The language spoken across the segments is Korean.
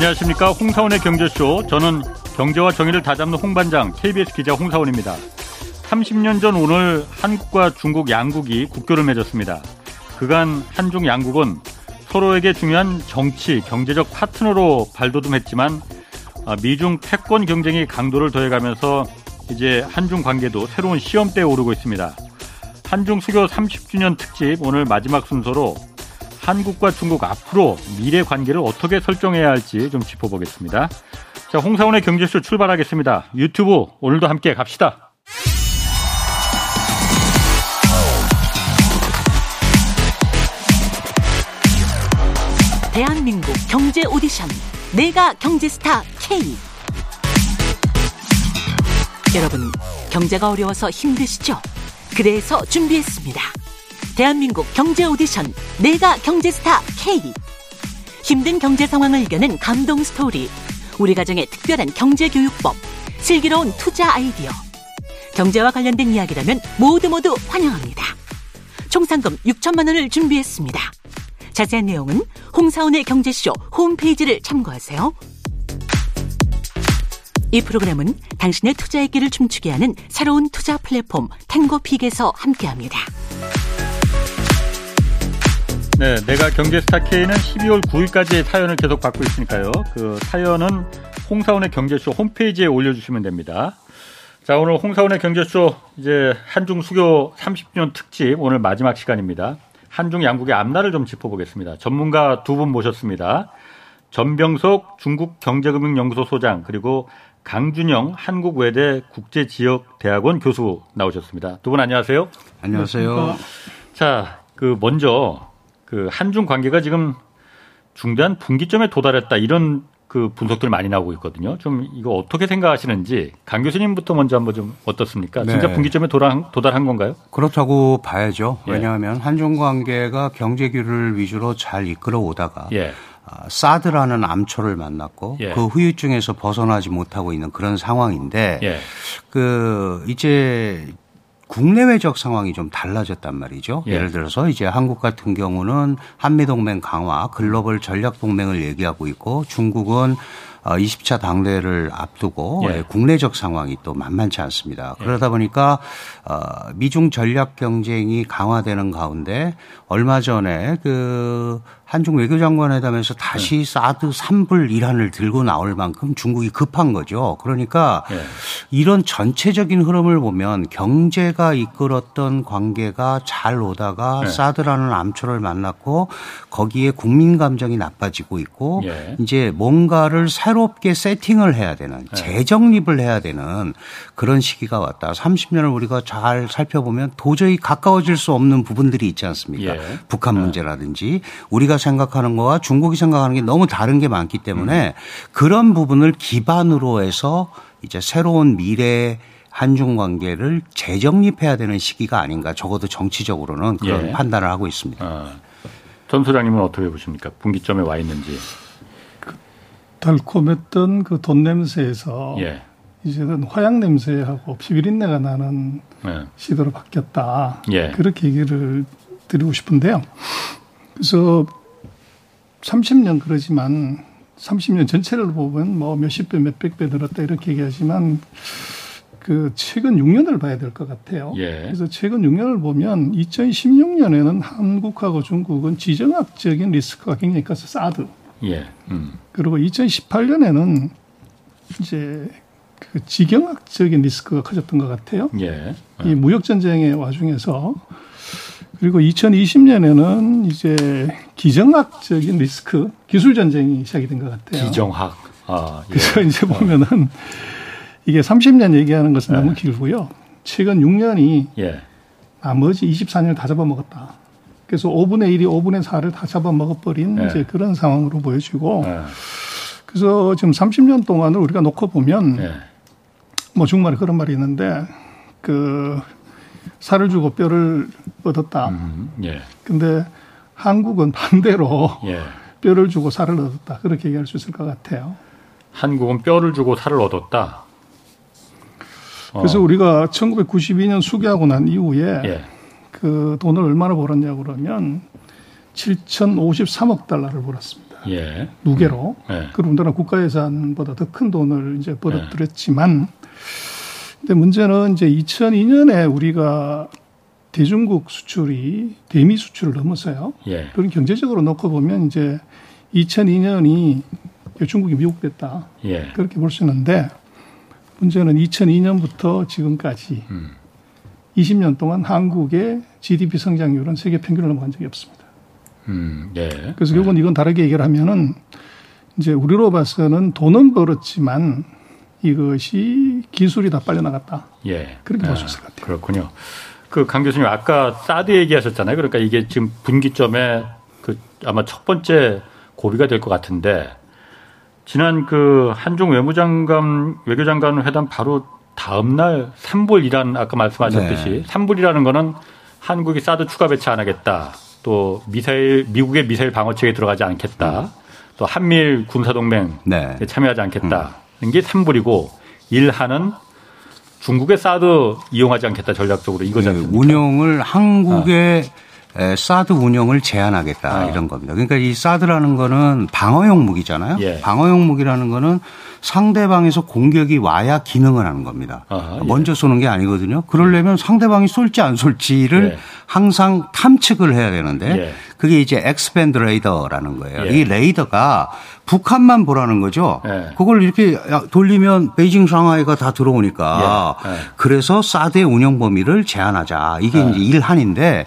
안녕하십니까. 홍사원의 경제쇼. 저는 경제와 정의를 다잡는 홍반장 KBS 기자 홍사원입니다. 30년 전 오늘 한국과 중국 양국이 국교를 맺었습니다. 그간 한중 양국은 서로에게 중요한 정치 경제적 파트너로 발돋움했지만 아, 미중 패권 경쟁이 강도를 더해가면서 이제 한중 관계도 새로운 시험대에 오르고 있습니다. 한중 수교 30주년 특집 오늘 마지막 순서로 한국과 중국 앞으로 미래 관계를 어떻게 설정해야 할지 좀 짚어보겠습니다. 자, 홍사원의 경제쇼 출발하겠습니다. 유튜브 오늘도 함께 갑시다. 대한민국 경제 오디션 내가 경제스타 K 여러분 경제가 어려워서 힘드시죠? 그래서 준비했습니다. 대한민국 경제 오디션 내가 경제스타 K 힘든 경제 상황을 이겨낸 감동 스토리 우리 가정의 특별한 경제 교육법 슬기로운 투자 아이디어 경제와 관련된 이야기라면 모두 모두 환영합니다. 총 상금 6천만 원을 준비했습니다. 자세한 내용은 홍사원의 경제쇼 홈페이지를 참고하세요. 이 프로그램은 당신의 투자의 길을 춤추게 하는 새로운 투자 플랫폼 탱고픽에서 함께합니다. 네, 내가 경제 스타 K는 12월 9일까지 사연을 계속 받고 있으니까요. 그 사연은 홍사원의 경제쇼 홈페이지에 올려주시면 됩니다. 자, 오늘 홍사원의 경제쇼 이제 한중 수교 30주년 특집 오늘 마지막 시간입니다. 한중 양국의 앞날을 좀 짚어보겠습니다. 전문가 두 분 모셨습니다. 전병석 중국 경제금융연구소 소장 그리고 강준영 한국외대 국제지역대학원 교수 나오셨습니다. 두 분 안녕하세요. 안녕하세요. 자, 그 먼저 그 한중 관계가 지금 중대한 분기점에 도달했다 이런 그 분석들 많이 나오고 있거든요. 좀 이거 어떻게 생각하시는지 강 교수님부터 먼저 한번 좀 어떻습니까? 진짜 네. 분기점에 도달한, 도달한 건가요? 그렇다고 봐야죠. 예. 왜냐하면 한중 관계가 경제규를 위주로 잘 이끌어 오다가 예. 아, 사드라는 암초를 만났고 예. 그 후유증에서 벗어나지 못하고 있는 그런 상황인데 예. 그 이제 국내외적 상황이 좀 달라졌단 말이죠. 예. 를 들어서 이제 한국 같은 경우는 한미동맹 강화, 글로벌 전략 동맹을 얘기하고 있고 중국은 20차 어, 당대를 앞두고 예. 국내적 상황이 또 만만치 않습니다. 예. 그러다 보니까 어, 미중 전략 경쟁이 강화되는 가운데 얼마 전에 그 한중 외교장관 회담에서 다시 네. 사드 3불 이란을 들고 나올 만큼 중국이 급한 거죠. 그러니까 네. 이런 전체적인 흐름을 보면 경제가 이끌었던 관계가 잘 오다가 네. 사드라는 암초를 만났고 거기에 국민 감정이 나빠지고 있고 네. 이제 뭔가를 새롭게 세팅을 해야 되는 네. 재정립을 해야 되는 그런 시기가 왔다. 30년을 우리가 잘 살펴보면 도저히 가까워질 수 없는 부분들이 있지 않습니까? 예. 북한 문제라든지 우리가 생각하는 거와 중국이 생각하는 게 너무 다른 게 많기 때문에 음. 그런 부분을 기반으로 해서 이제 새로운 미래 한중 관계를 재정립해야 되는 시기가 아닌가 적어도 정치적으로는 그런 예. 판단을 하고 있습니다. 아. 전 소장님은 어떻게 보십니까? 분기점에 와 있는지. 그 달콤했던 그 돈 냄새에서 예. 이제는 화약 냄새하고 피비린내가 나는 예. 시도로 바뀌었다. 예. 그렇게 얘기를 드리고 싶은데요. 그래서 30년 그러지만 30년 전체를 보면 뭐 몇십 배, 몇백 배 늘었다 이렇게 얘기하지만 그 최근 6년을 봐야 될 것 같아요. 예. 그래서 최근 6년을 보면 2016년에는 한국하고 중국은 지정학적인 리스크가 굉장히 커서 사드. 예. 음. 그리고 2018년에는 이제 그 지경학적인 리스크가 커졌던 것 같아요. 예. 이 무역 전쟁의 와중에서 그리고 2020년에는 이제 기정학적인 리스크, 기술 전쟁이 시작이 된 것 같아요. 기정학. 아, 예. 그래서 이제 보면은 이게 30년 얘기하는 것은 너무 예. 길고요. 최근 6년이 예. 나머지 24년을 다 잡아먹었다. 그래서 5분의 1이 5분의 4를 다 잡아먹어버린 예. 이제 그런 상황으로 보여지고 예. 그래서 지금 30년 동안을 우리가 놓고 보면 예. 뭐 중국말에 그런 말이 있는데 그 살을 주고 뼈를 얻었다. 음, 예. 근데 한국은 반대로 예. 뼈를 주고 살을 얻었다. 그렇게 얘기할 수 있을 것 같아요. 한국은 뼈를 주고 살을 얻었다. 그래서 어. 우리가 1992년 수교하고 난 이후에 예. 그 돈을 얼마나 벌었냐 그러면 7,053억 달러를 벌었습니다. 예. 누계로. 음. 예. 그럼 우리나라 국가 예산보다 더 큰 돈을 이제 벌어들였지만 근데 문제는 이제 2002년에 우리가 대중국 수출이 대미 수출을 넘었어요. 예. 그런 경제적으로 놓고 보면 이제 2002년이 중국이 미국 됐다. 예. 그렇게 볼 수 있는데 문제는 2002년부터 지금까지 음. 20년 동안 한국의 GDP 성장률은 세계 평균을 넘어간 적이 없습니다. 음, 예. 그래서 결국은 이건 다르게 얘기를 하면은 이제 우리로 봐서는 돈은 벌었지만 이것이 기술이 다 빨려나갔다. 예. 그렇게 볼수 아, 있을 것 같아요. 그렇군요. 그 강 교수님 아까 사드 얘기하셨잖아요. 그러니까 이게 지금 분기점에 그 아마 첫 번째 고비가 될 것 같은데 지난 그 한중 외무장관 외교장관 회담 바로 다음 날 3불이란 아까 말씀하셨듯이 네. 3불이라는 거는 한국이 사드 추가 배치 안 하겠다. 또 미사일 미국의 미사일 방어책에 들어가지 않겠다. 음. 또 한미일 군사 동맹 네. 참여하지 않겠다. 음. 게 3불이고 1하는 중국의 사드 이용하지 않겠다 전략적으로 이거지 네, 운영을 한국의 어. 사드 운영을 제한하겠다 아. 이런 겁니다. 그러니까 이 사드라는 거는 방어용 무기잖아요. 예. 방어용 무기라는 거는 상대방에서 공격이 와야 기능을 하는 겁니다. 아하, 예. 먼저 쏘는 게 아니거든요. 그러려면 상대방이 쏠지 안 쏠지를 예. 항상 탐측을 해야 되는데 예. 그게 이제 X-band 레이더라는 거예요. 예. 이 레이더가 북한만 보라는 거죠. 예. 그걸 이렇게 돌리면 베이징, 상하이가 다 들어오니까 예. 예. 그래서 사드의 운영 범위를 제한하자. 이게 예. 이제 일한인데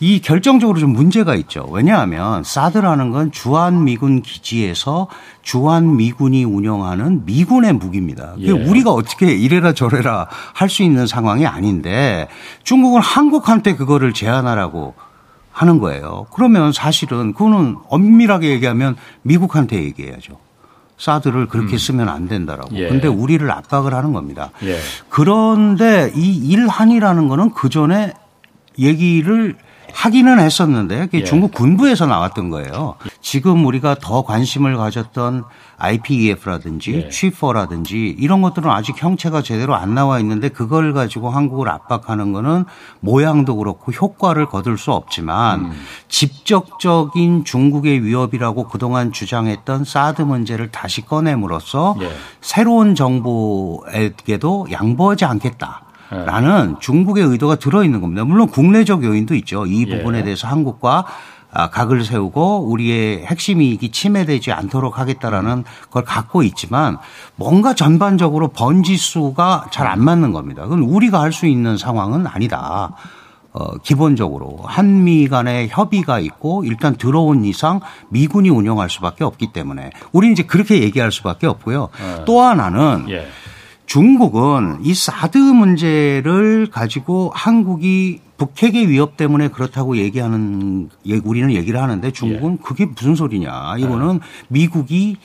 이 결정적으로 좀 문제가 있죠. 왜냐하면 사드라는 건 주한 미군 기지에서 주한 미군이 운영하는 미군의 무기입니다. 예. 우리가 어떻게 이래라 저래라 할 수 있는 상황이 아닌데 중국은 한국한테 그거를 제한하라고 하는 거예요. 그러면 사실은 그거는 엄밀하게 얘기하면 미국한테 얘기해야죠. 사드를 그렇게 음. 쓰면 안 된다라고. 예. 근데 우리를 압박을 하는 겁니다. 예. 그런데 이 일한이라는 거는 그 전에 얘기를 하기는 했었는데 그게 예. 중국 군부에서 나왔던 거예요. 지금 우리가 더 관심을 가졌던 IPEF라든지 예. 취퍼라든지 이런 것들은 아직 형체가 제대로 안 나와 있는데 그걸 가지고 한국을 압박하는 거는 모양도 그렇고 효과를 거둘 수 없지만 음. 직접적인 중국의 위협이라고 그동안 주장했던 사드 문제를 다시 꺼냄으로써 예. 새로운 정부에게도 양보하지 않겠다. 라는 중국의 의도가 들어있는 겁니다. 물론 국내적 요인도 있죠. 이 예. 부분에 대해서 한국과 아, 각을 세우고 우리의 핵심 이익이 침해되지 않도록 하겠다라는 걸 갖고 있지만 뭔가 전반적으로 번지수가 잘 안 맞는 겁니다. 그건 우리가 할 수 있는 상황은 아니다. 어, 기본적으로 한미 간의 협의가 있고 일단 들어온 이상 미군이 운영할 수밖에 없기 때문에 우리는 이제 그렇게 얘기할 수밖에 없고요. 네. 또 하나는 예. 중국은 이 사드 문제를 가지고 한국이 북핵의 위협 때문에 그렇다고 얘기하는 우리는 얘기를 하는데 중국은 예. 그게 무슨 소리냐. 이거는 네. 미국이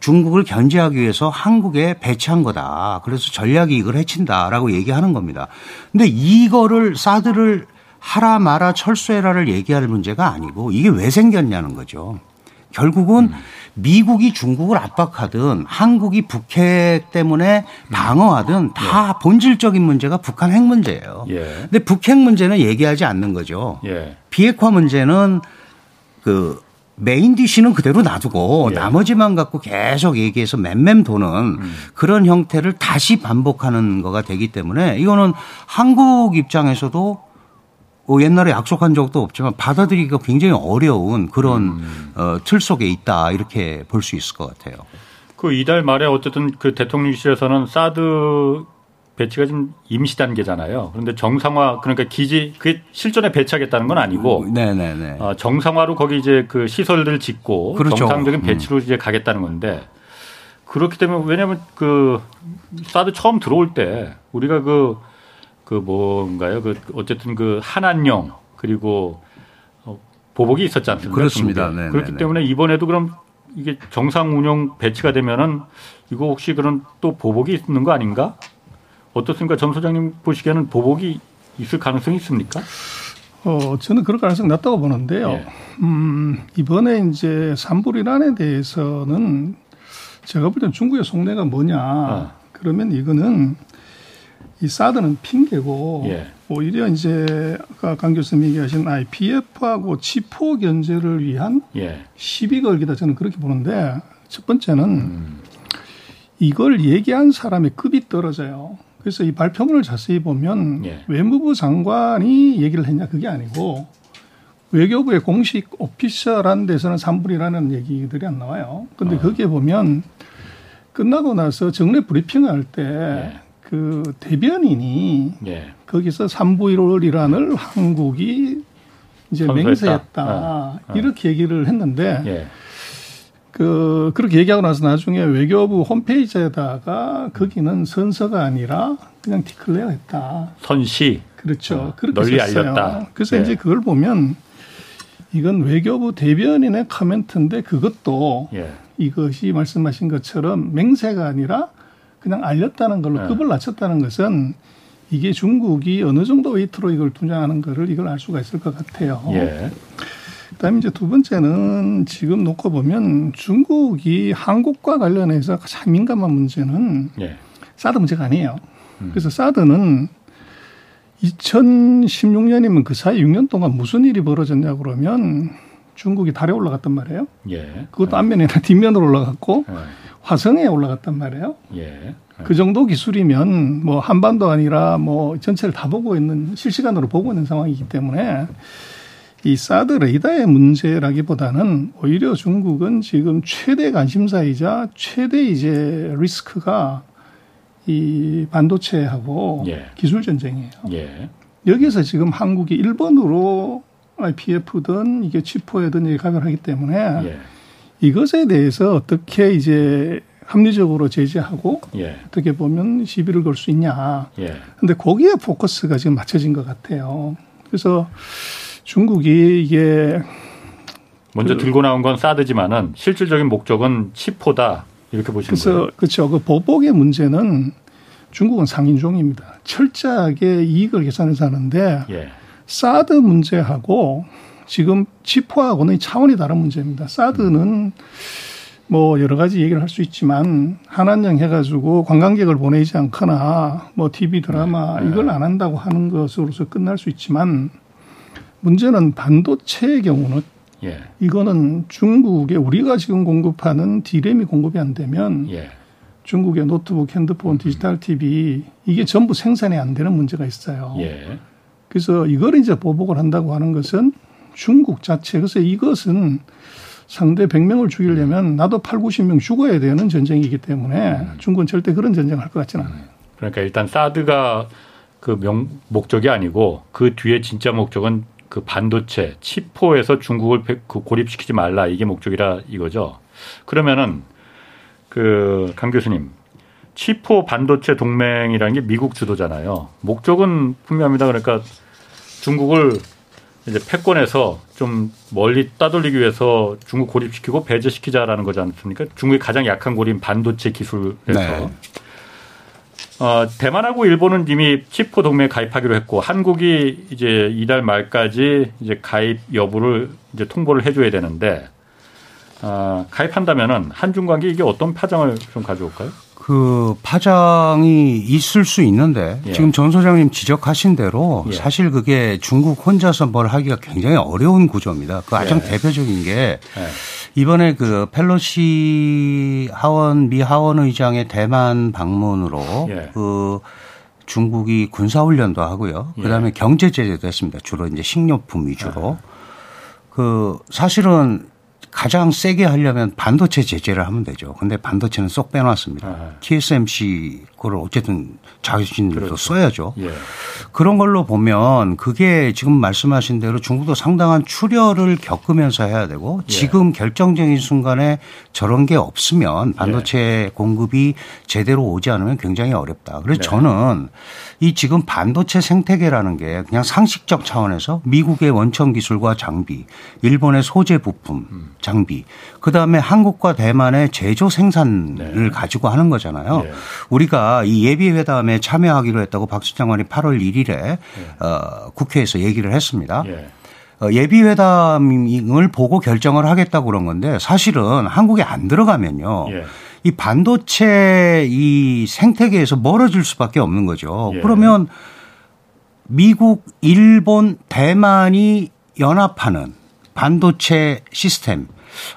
중국을 견제하기 위해서 한국에 배치한 거다. 그래서 전략이 이걸 해친다라고 얘기하는 겁니다. 근데 이거를 사드를 하라 마라 철수해라를 얘기할 문제가 아니고 이게 왜 생겼냐는 거죠. 결국은 음. 미국이 중국을 압박하든 한국이 북핵 때문에 방어하든 다 예. 본질적인 문제가 북한 핵 문제예요. 예. 근데 북핵 문제는 얘기하지 않는 거죠. 예. 비핵화 문제는 그 메인 디시는 그대로 놔두고 예. 나머지만 갖고 계속 얘기해서 맴맴 도는 음. 그런 형태를 다시 반복하는 거가 되기 때문에 이거는 한국 입장에서도 뭐 옛날에 약속한 적도 없지만 받아들이기가 굉장히 어려운 그런 음. 어, 틀 속에 있다 이렇게 볼 수 있을 것 같아요. 그 이달 말에 어쨌든 그 대통령실에서는 사드 배치가 좀 임시 단계잖아요. 그런데 정상화 그러니까 기지 그게 실전에 배치하겠다는 건 아니고 네네네. 네, 네. 어, 정상화로 거기 이제 그 시설들 짓고 그렇죠. 정상적인 음. 배치로 음. 이제 가겠다는 건데 그렇기 때문에 왜냐하면 그 사드 처음 들어올 때 우리가 그 그 뭔가요? 그 어쨌든 그 한안령 그리고 어, 보복이 있었지 않습니까? 그렇습니다. 네, 그렇기 네, 네. 때문에 이번에도 그럼 이게 정상 운영 배치가 되면은 이거 혹시 그런 또 보복이 있는 거 아닌가? 어떻습니까? 전 소장님 보시기에는 보복이 있을 가능성이 있습니까? 어, 저는 그럴 가능성이 낮다고 보는데요. 예. 음, 이번에 이제 산불이란에 대해서는 제가 볼 때는 중국의 속내가 뭐냐. 어. 그러면 이거는 이 사드는 핑계고 예. 오히려 이제 아까 강 교수님 얘기하신 IPF하고 치포 견제를 위한 예. 시비 걸기다 저는 그렇게 보는데 첫 번째는 음. 이걸 얘기한 사람의 급이 떨어져요. 그래서 이 발표문을 자세히 보면 예. 외무부 장관이 얘기를 했냐 그게 아니고 외교부의 공식 오피셜한 데서는 산불이라는 얘기들이 안 나와요. 근데 어. 거기에 보면 끝나고 나서 정례 브리핑을 할때 예. 그 대변인이 예. 거기서 삼부일월이란을 한국이 이제 선수했다. 맹세했다 어. 어. 이렇게 얘기를 했는데 예. 그 그렇게 얘기하고 나서 나중에 외교부 홈페이지에다가 거기는 선서가 아니라 그냥 디클레어 했다. 선시. 그렇죠. 어, 그렇게 널리 썼어요. 알렸다. 그래서 네. 이제 그걸 보면 이건 외교부 대변인의 커멘트인데 그것도 예. 이것이 말씀하신 것처럼 맹세가 아니라 그냥 알렸다는 걸로 네. 급을 낮췄다는 것은 이게 중국이 어느 정도 웨이트로 이걸 투자하는 거를 이걸 알 수가 있을 것 같아요. 예. 그다음에 이제 두 번째는 지금 놓고 보면 중국이 한국과 관련해서 가장 민감한 문제는 예. 사드 문제가 아니에요. 음. 그래서 사드는 2016년이면 그 사이 6년 동안 무슨 일이 벌어졌냐 그러면 중국이 달에 올라갔단 말이에요. 예. 그것도 앞면이나 뒷면으로 올라갔고 예. 화성에 올라갔단 말이에요. 예. 그 정도 기술이면 뭐 한반도 아니라 뭐 전체를 다 보고 있는 실시간으로 보고 있는 상황이기 때문에 이 사드 레이더의 문제라기보다는 오히려 중국은 지금 최대 관심사이자 최대 이제 리스크가 이 반도체하고 예. 기술 전쟁이에요. 예. 여기서 지금 한국이 1번으로 IPF든 이게 치포에든 가변하기 때문에 예. 이것에 대해서 어떻게 이제 합리적으로 제재하고 예. 어떻게 보면 시비를 걸 수 있냐. 예. 근데 거기에 포커스가 지금 맞춰진 것 같아요. 그래서 중국이 이게 먼저 그 들고 나온 건 사드지만은 실질적인 목적은 치포다 이렇게 보시는 그래서 거예요. 그렇죠. 그 보복의 문제는 중국은 상인종입니다. 철저하게 이익을 계산해서 하는데 예. 사드 문제하고 지금 치포하고는 차원이 다른 문제입니다. 사드는 뭐 여러 가지 얘기를 할 수 있지만 한한령 해가지고 관광객을 보내지 않거나 뭐 TV 드라마 네. 이걸 안 한다고 하는 것으로서 끝날 수 있지만 문제는 반도체의 경우는 예. 이거는 중국에 우리가 지금 공급하는 디램이 공급이 안 되면 예. 중국의 노트북, 핸드폰, 음. 디지털 TV 이게 전부 생산이 안 되는 문제가 있어요. 예. 그래서 이걸 이제 보복을 한다고 하는 것은 중국 자체 그래서 이것은 상대 100명을 죽이려면 나도 8, 90명 죽어야 되는 전쟁이기 때문에 음. 중국은 절대 그런 전쟁을 할 것 같지는 않아요. 그러니까 일단 사드가 그 명, 목적이 아니고 그 뒤에 진짜 목적은 그 반도체, 치포에서 중국을 그 고립시키지 말라 이게 목적이라 이거죠. 그러면은 그 강 교수님 치포 반도체 동맹이라는 게 미국 주도잖아요. 목적은 분명합니다. 그러니까 중국을 이제 패권에서 좀 멀리 따돌리기 위해서 중국 고립시키고 배제시키자라는 거지 않습니까? 중국의 가장 약한 고립 반도체 기술에서. 네. 어, 대만하고 일본은 이미 치포 동맹에 가입하기로 했고 한국이 이제 이달 말까지 이제 가입 여부를 이제 통보를 해줘야 되는데 어, 가입한다면은 한중 관계 이게 어떤 파장을 좀 가져올까요? 그 파장이 있을 수 있는데 예. 지금 전 소장님 지적하신 대로 예. 사실 그게 중국 혼자서 뭘 하기가 굉장히 어려운 구조입니다. 그 가장 예. 대표적인 게 예. 이번에 그 펠로시 하원 미 하원 의장의 대만 방문으로 예. 그 중국이 군사 훈련도 하고요. 예. 그다음에 경제 제재도 했습니다. 주로 이제 식료품 위주로. 그 사실은 가장 세게 하려면 반도체 제재를 하면 되죠. 근데 반도체는 쏙 빼놨습니다. 아. TSMC 그걸 어쨌든 자신들도 그렇죠. 써야죠. 예. 그런 걸로 보면 그게 지금 말씀하신 대로 중국도 상당한 출혈을 겪으면서 해야 되고 예. 지금 결정적인 순간에 저런 게 없으면 반도체 예. 공급이 제대로 오지 않으면 굉장히 어렵다. 그래서 네. 저는 이 지금 반도체 생태계라는 게 그냥 상식적 차원에서 미국의 원천 기술과 장비, 일본의 소재 부품, 음. 장비, 그 다음에 한국과 대만의 제조 생산을 네. 가지고 하는 거잖아요. 네. 우리가 이 예비 회담에 참여하기로 했다고 박수 장관이 8월 1일에 네. 어, 국회에서 얘기를 했습니다. 예. 어, 예비 회담을 보고 결정을 하겠다고 그런 건데 사실은 한국에 안 들어가면요. 예. 이 반도체 이 생태계에서 멀어질 수밖에 없는 거죠. 예. 그러면 미국, 일본, 대만이 연합하는 반도체 시스템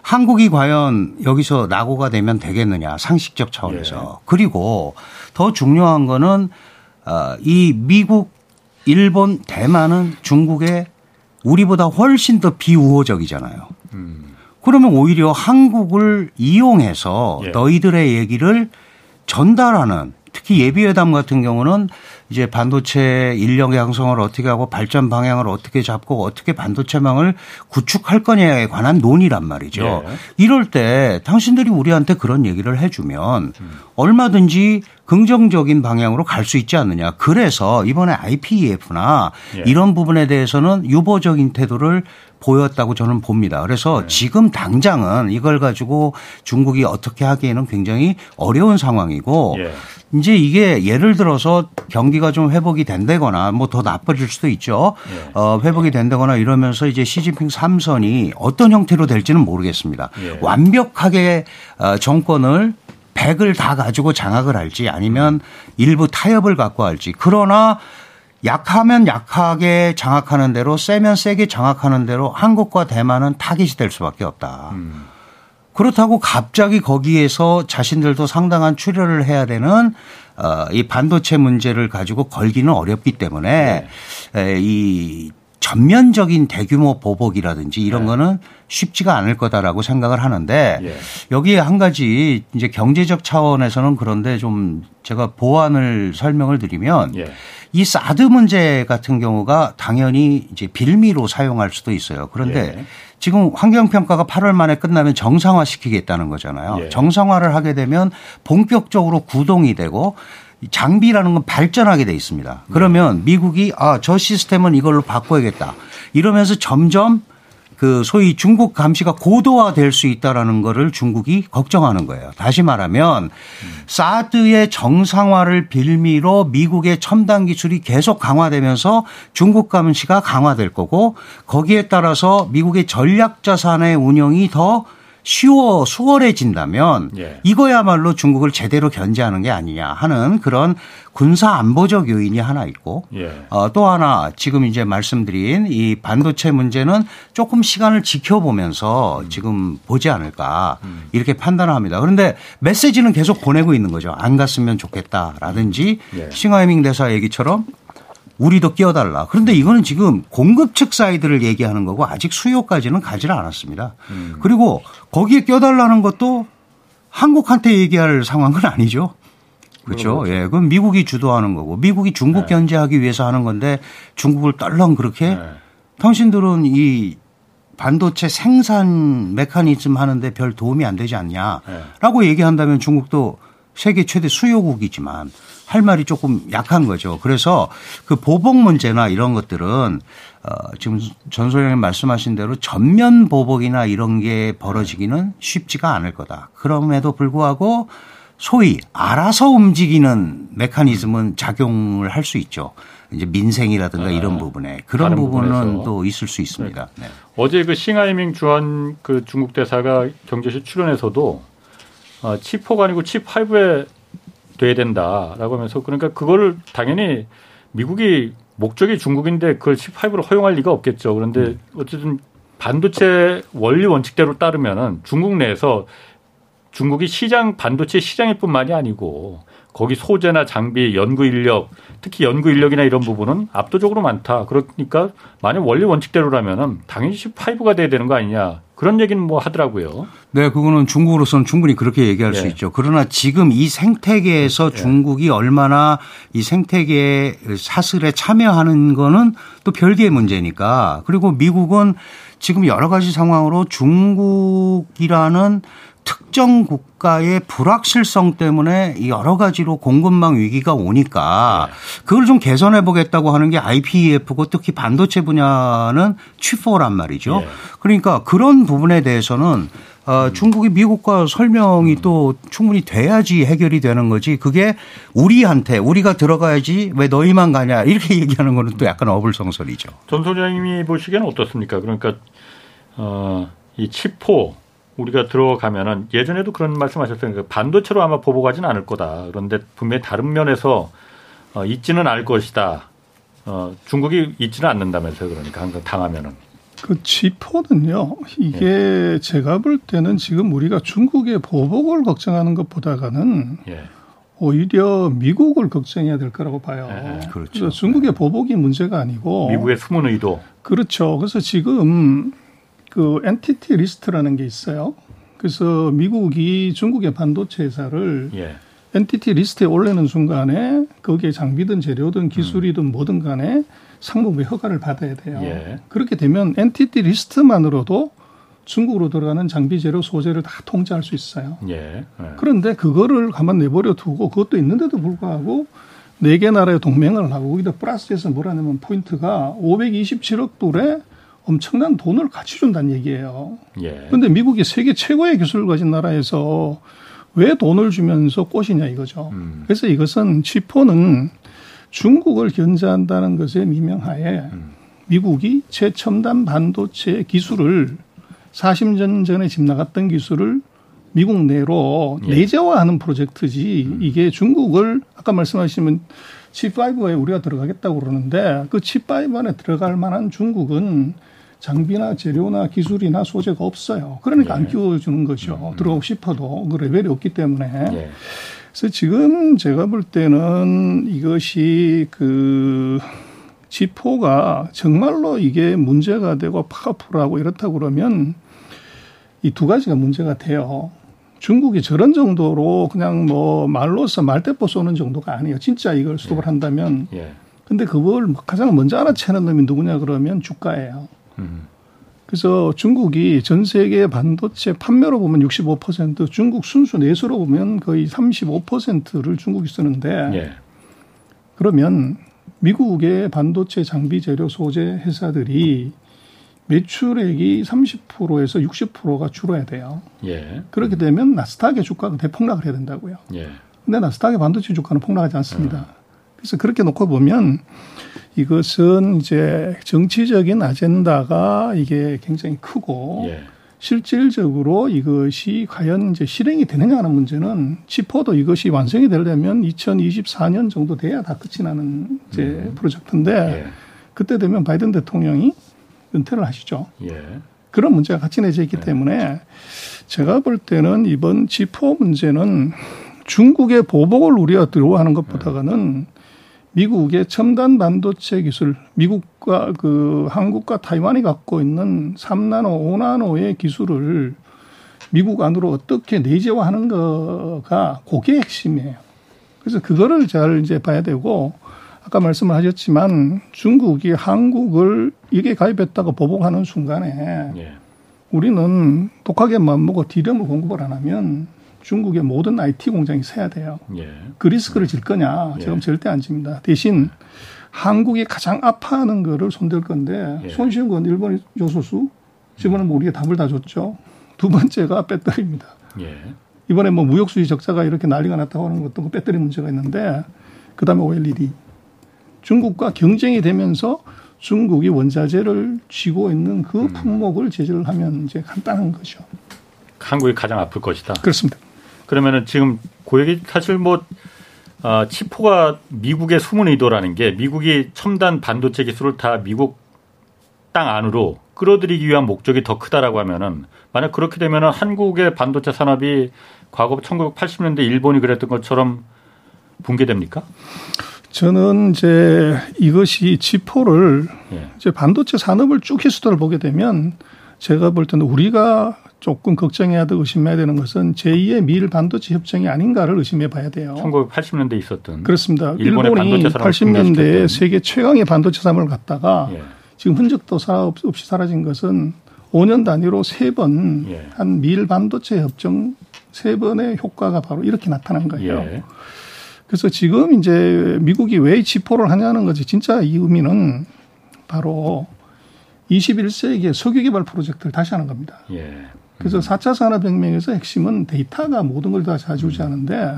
한국이 과연 여기서 낙오가 되면 되겠느냐 상식적 차원에서 예. 그리고 더 중요한 거는 어, 이 미국, 일본, 대만은 중국에 우리보다 훨씬 더 비우호적이잖아요. 음. 그러면 오히려 한국을 이용해서 예. 너희들의 얘기를 전달하는 특히 예비회담 같은 경우는 이제 반도체 인력 양성을 어떻게 하고 발전 방향을 어떻게 잡고 어떻게 반도체망을 구축할 거냐에 관한 논의란 말이죠. 예. 이럴 때 당신들이 우리한테 그런 얘기를 해주면 음. 얼마든지 긍정적인 방향으로 갈 수 있지 않느냐. 그래서 이번에 IPEF나 예. 이런 부분에 대해서는 유보적인 태도를 보였다고 저는 봅니다. 그래서 네. 지금 당장은 이걸 가지고 중국이 어떻게 하기에는 굉장히 어려운 상황이고 예. 이제 이게 예를 들어서 경기가 좀 회복이 된다거나 뭐 더 나빠질 수도 있죠. 예. 어, 회복이 된다거나 이러면서 이제 시진핑 삼선이 어떤 형태로 될지는 모르겠습니다. 예. 완벽하게 어, 정권을 백을 다 가지고 장악을 할지 아니면 일부 타협을 갖고 할지 그러나 약하면 약하게 장악하는 대로 세면 세게 장악하는 대로 한국과 대만은 타깃이 될 수밖에 없다. 음. 그렇다고 갑자기 거기에서 자신들도 상당한 출혈을 해야 되는 어, 이 반도체 문제를 가지고 걸기는 어렵기 때문에 네. 이 전면적인 대규모 보복이라든지 이런 네. 거는 쉽지가 않을 거다라고 생각을 하는데 예. 여기에 한 가지 이제 경제적 차원에서는 그런데 좀 제가 보완을 설명을 드리면 예. 이 사드 문제 같은 경우가 당연히 이제 빌미로 사용할 수도 있어요. 그런데 예. 지금 환경평가가 8월 만에 끝나면 정상화 시키겠다는 거잖아요. 예. 정상화를 하게 되면 본격적으로 구동이 되고 장비라는 건 발전하게 돼 있습니다. 그러면 미국이 아, 저 시스템은 이걸로 바꿔야겠다. 이러면서 점점 그 소위 중국 감시가 고도화될 수 있다라는 거를 중국이 걱정하는 거예요. 다시 말하면 사드의 정상화를 빌미로 미국의 첨단 기술이 계속 강화되면서 중국 감시가 강화될 거고 거기에 따라서 미국의 전략 자산의 운영이 더 쉬워 수월해진다면 예. 이거야말로 중국을 제대로 견제하는 게 아니냐 하는 그런 군사 안보적 요인이 하나 있고 예. 어, 또 하나 지금 이제 말씀드린 이 반도체 문제는 조금 시간을 지켜보면서 음. 지금 보지 않을까 음. 이렇게 판단을 합니다. 그런데 메시지는 계속 보내고 있는 거죠. 안 갔으면 좋겠다라든지 예. 싱하이밍 대사 얘기처럼 우리도 끼어달라. 그런데 이거는 지금 공급 측 side를 얘기하는 거고 아직 수요까지는 가지를 않았습니다. 음. 그리고 거기에 껴달라는 것도 한국한테 얘기할 상황은 아니죠. 그렇죠. 예. 그건 미국이 주도하는 거고 미국이 중국 네. 견제하기 위해서 하는 건데 중국을 떨렁 그렇게 네. 당신들은 이 반도체 생산 메커니즘 하는데 별 도움이 안 되지 않냐라고 네. 얘기한다면 중국도 세계 최대 수요국이지만 할 말이 조금 약한 거죠. 그래서 그 보복 문제나 이런 것들은 어 지금 전 소장님 말씀하신 대로 전면 보복이나 이런 게 벌어지기는 쉽지가 않을 거다. 그럼에도 불구하고 소위 알아서 움직이는 메커니즘은 작용을 할 수 있죠. 이제 민생이라든가 네. 이런 부분에 그런 부분은. 또 있을 수 있습니다. 네. 네. 어제 그 싱하이밍 주한 그 중국 대사가 경제실 출연에서도 어, 칩4가 아니고 칩5에 돼야 된다라고 하면서 그러니까 그거를 당연히 미국이 목적이 중국인데 그걸 칩5로 허용할 리가 없겠죠. 그런데 음. 어쨌든 반도체 원리 원칙대로 따르면은 중국 내에서 중국이 시장 반도체 시장일 뿐만이 아니고 거기 소재나 장비, 연구 인력, 특히 연구 인력이나 이런 부분은 압도적으로 많다. 그러니까 만약 원리 원칙대로라면은 당연히 15가 돼야 되는 거 아니냐. 그런 얘기는 뭐 하더라고요. 네, 그거는 중국으로서는 충분히 그렇게 얘기할 예. 수 있죠. 그러나 지금 이 생태계에서 예. 중국이 얼마나 이 생태계의 사슬에 참여하는 거는 또 별개의 문제니까. 그리고 미국은 지금 여러 가지 상황으로 중국이라는 특정 국가의 불확실성 때문에 여러 가지로 공급망 위기가 오니까 그걸 좀 개선해 보겠다고 하는 게 IPEF고 특히 반도체 분야는 취포란 말이죠. 예. 그러니까 그런 부분에 대해서는 어, 중국이 미국과 설명이 또 충분히 돼야지 해결이 되는 거지. 그게 우리한테 우리가 들어가야지 왜 너희만 가냐 이렇게 얘기하는 거는 또 약간 어불성설이죠. 전 소장님이 보시기에는 어떻습니까? 그러니까 어, 이 치포 우리가 들어가면은 예전에도 그런 말씀하셨어요. 그 반도체로 아마 보복하지는 않을 거다. 그런데 분명히 다른 면에서 어, 있지는 않을 것이다. 어, 중국이 잊지는 않는다면서요. 그러니까 항상 당하면은. 그 칩4는요. 이게 예. 제가 볼 때는 지금 우리가 중국의 보복을 걱정하는 것보다는 예. 오히려 미국을 걱정해야 될 거라고 봐요. 예. 그렇죠. 중국의 보복이 문제가 아니고 미국의 숨은 의도. 그렇죠. 그래서 지금 그 entity list라는 게 있어요. 그래서 미국이 중국의 반도체 회사를 예. entity list에 올리는 순간에 거기에 장비든 재료든 기술이든 음. 뭐든 간에 상무부의 허가를 받아야 돼요. 예. 그렇게 되면 entity list만으로도 중국으로 들어가는 장비 재료 소재를 다 통제할 수 있어요. 예. 예. 그런데 그거를 가만 내버려 두고 그것도 있는데도 불구하고 네 개 나라의 동맹을 하고 거기다 플러스해서 뭐라냐면 포인트가 527억 불에 엄청난 돈을 같이 준다는 얘기예요. 그런데 예. 미국이 세계 최고의 기술을 가진 나라에서 왜 돈을 주면서 꼬시냐 이거죠. 음. 그래서 이것은 치포는 중국을 견제한다는 것에 미명하에 음. 미국이 최첨단 반도체 기술을 40년 전에 집 나갔던 기술을 미국 내로 예. 내재화하는 프로젝트지 음. 이게 중국을 아까 말씀하시면 칩5에 우리가 들어가겠다고 그러는데 그 칩5 안에 들어갈 만한 중국은 장비나 재료나 기술이나 소재가 없어요. 그러니까 예. 안 끼워주는 거죠. 음. 들어가고 싶어도 그 레벨이 없기 때문에. 예. 그래서 지금 제가 볼 때는 이것이 그 지포가 정말로 이게 문제가 되고 파워풀하고 이렇다고 그러면 이 두 가지가 문제가 돼요. 중국이 저런 정도로 그냥 뭐 말로서 말대포 쏘는 정도가 아니에요. 진짜 이걸 수급을 예. 한다면. 예. 근데 그걸 가장 먼저 알아채는 놈이 누구냐 그러면 주가예요. 그래서 중국이 전 세계 반도체 판매로 보면 65% 중국 순수 내수로 보면 거의 35%를 중국이 쓰는데 예. 그러면 미국의 반도체 장비 재료 소재 회사들이 매출액이 30%에서 60%가 줄어야 돼요. 예. 그렇게 되면 나스닥의 주가가 대폭락을 해야 된다고요. 예. 근데 나스닥의 반도체 주가는 폭락하지 않습니다. 음. 그래서 그렇게 놓고 보면 이것은 이제 정치적인 아젠다가 이게 굉장히 크고 예. 실질적으로 이것이 과연 이제 실행이 되느냐 하는 문제는 치포도 이것이 완성이 되려면 2024년 정도 돼야 다 끝이 나는 이제 음. 프로젝트인데 예. 그때 되면 바이든 대통령이 은퇴를 하시죠. 예. 그런 문제가 같이 내져 있기 예. 때문에 제가 볼 때는 이번 지포 문제는 중국의 보복을 우리가 들어하는 것보다는 미국의 첨단 반도체 기술, 미국과 그 한국과 타이완이 갖고 있는 3나노, 5나노의 기술을 미국 안으로 어떻게 내재화하는 거가 그게 핵심이에요. 그래서 그거를 잘 이제 봐야 되고 아까 말씀을 하셨지만 중국이 한국을 이게 가입했다고 보복하는 순간에 예. 우리는 독하게 마음먹고 디램을 공급을 안 하면 중국의 모든 IT 공장이 세야 돼요. 예. 그 리스크를 질 거냐? 예. 지금 절대 안 집니다. 대신 한국이 가장 아파하는 거를 손댈 건데 예. 손쉬운 건 일본 요소수 지금은 뭐 우리가 답을 다 줬죠. 두 번째가 배터리입니다. 예. 이번에 뭐 무역 수지 적자가 이렇게 난리가 났다고 하는 것도 뭐 배터리 문제가 있는데 그다음에 OLED 중국과 경쟁이 되면서 중국이 원자재를 쥐고 있는 그 음. 품목을 제재를 하면 이제 간단한 거죠. 한국이 가장 아플 것이다. 그렇습니다. 그러면은 지금 고액이 사실 뭐 어, 치포가 미국의 숨은 의도라는 게 미국이 첨단 반도체 기술을 다 미국 땅 안으로 끌어들이기 위한 목적이 더 크다라고 하면은 만약 그렇게 되면은 한국의 반도체 산업이 과거 1980년대 일본이 그랬던 것처럼 붕괴됩니까? 저는 이제 이것이 지포를 예. 이제 반도체 산업을 쭉 히스토리를 보게 되면 제가 볼 때는 우리가 조금 걱정해야 되고 의심해야 되는 것은 제2의 미일 반도체 협정이 아닌가를 의심해 봐야 돼요. 1980년대 있었던. 그렇습니다. 일본이 80년대에 세계 최강의 반도체 산업을 갖다가 예. 지금 흔적도 없이 사라진 것은 5년 단위로 세 번한 예. 미일 반도체 협정 세 번의 효과가 바로 이렇게 나타난 거예요. 예. 그래서 지금 이제 미국이 왜 지포를 하냐는 거지 진짜 이 의미는 바로 21세기의 석유 개발 프로젝트를 다시 하는 겁니다. 예. 그래서 4차 산업혁명에서 핵심은 데이터가 모든 걸 다 좌지우지하는데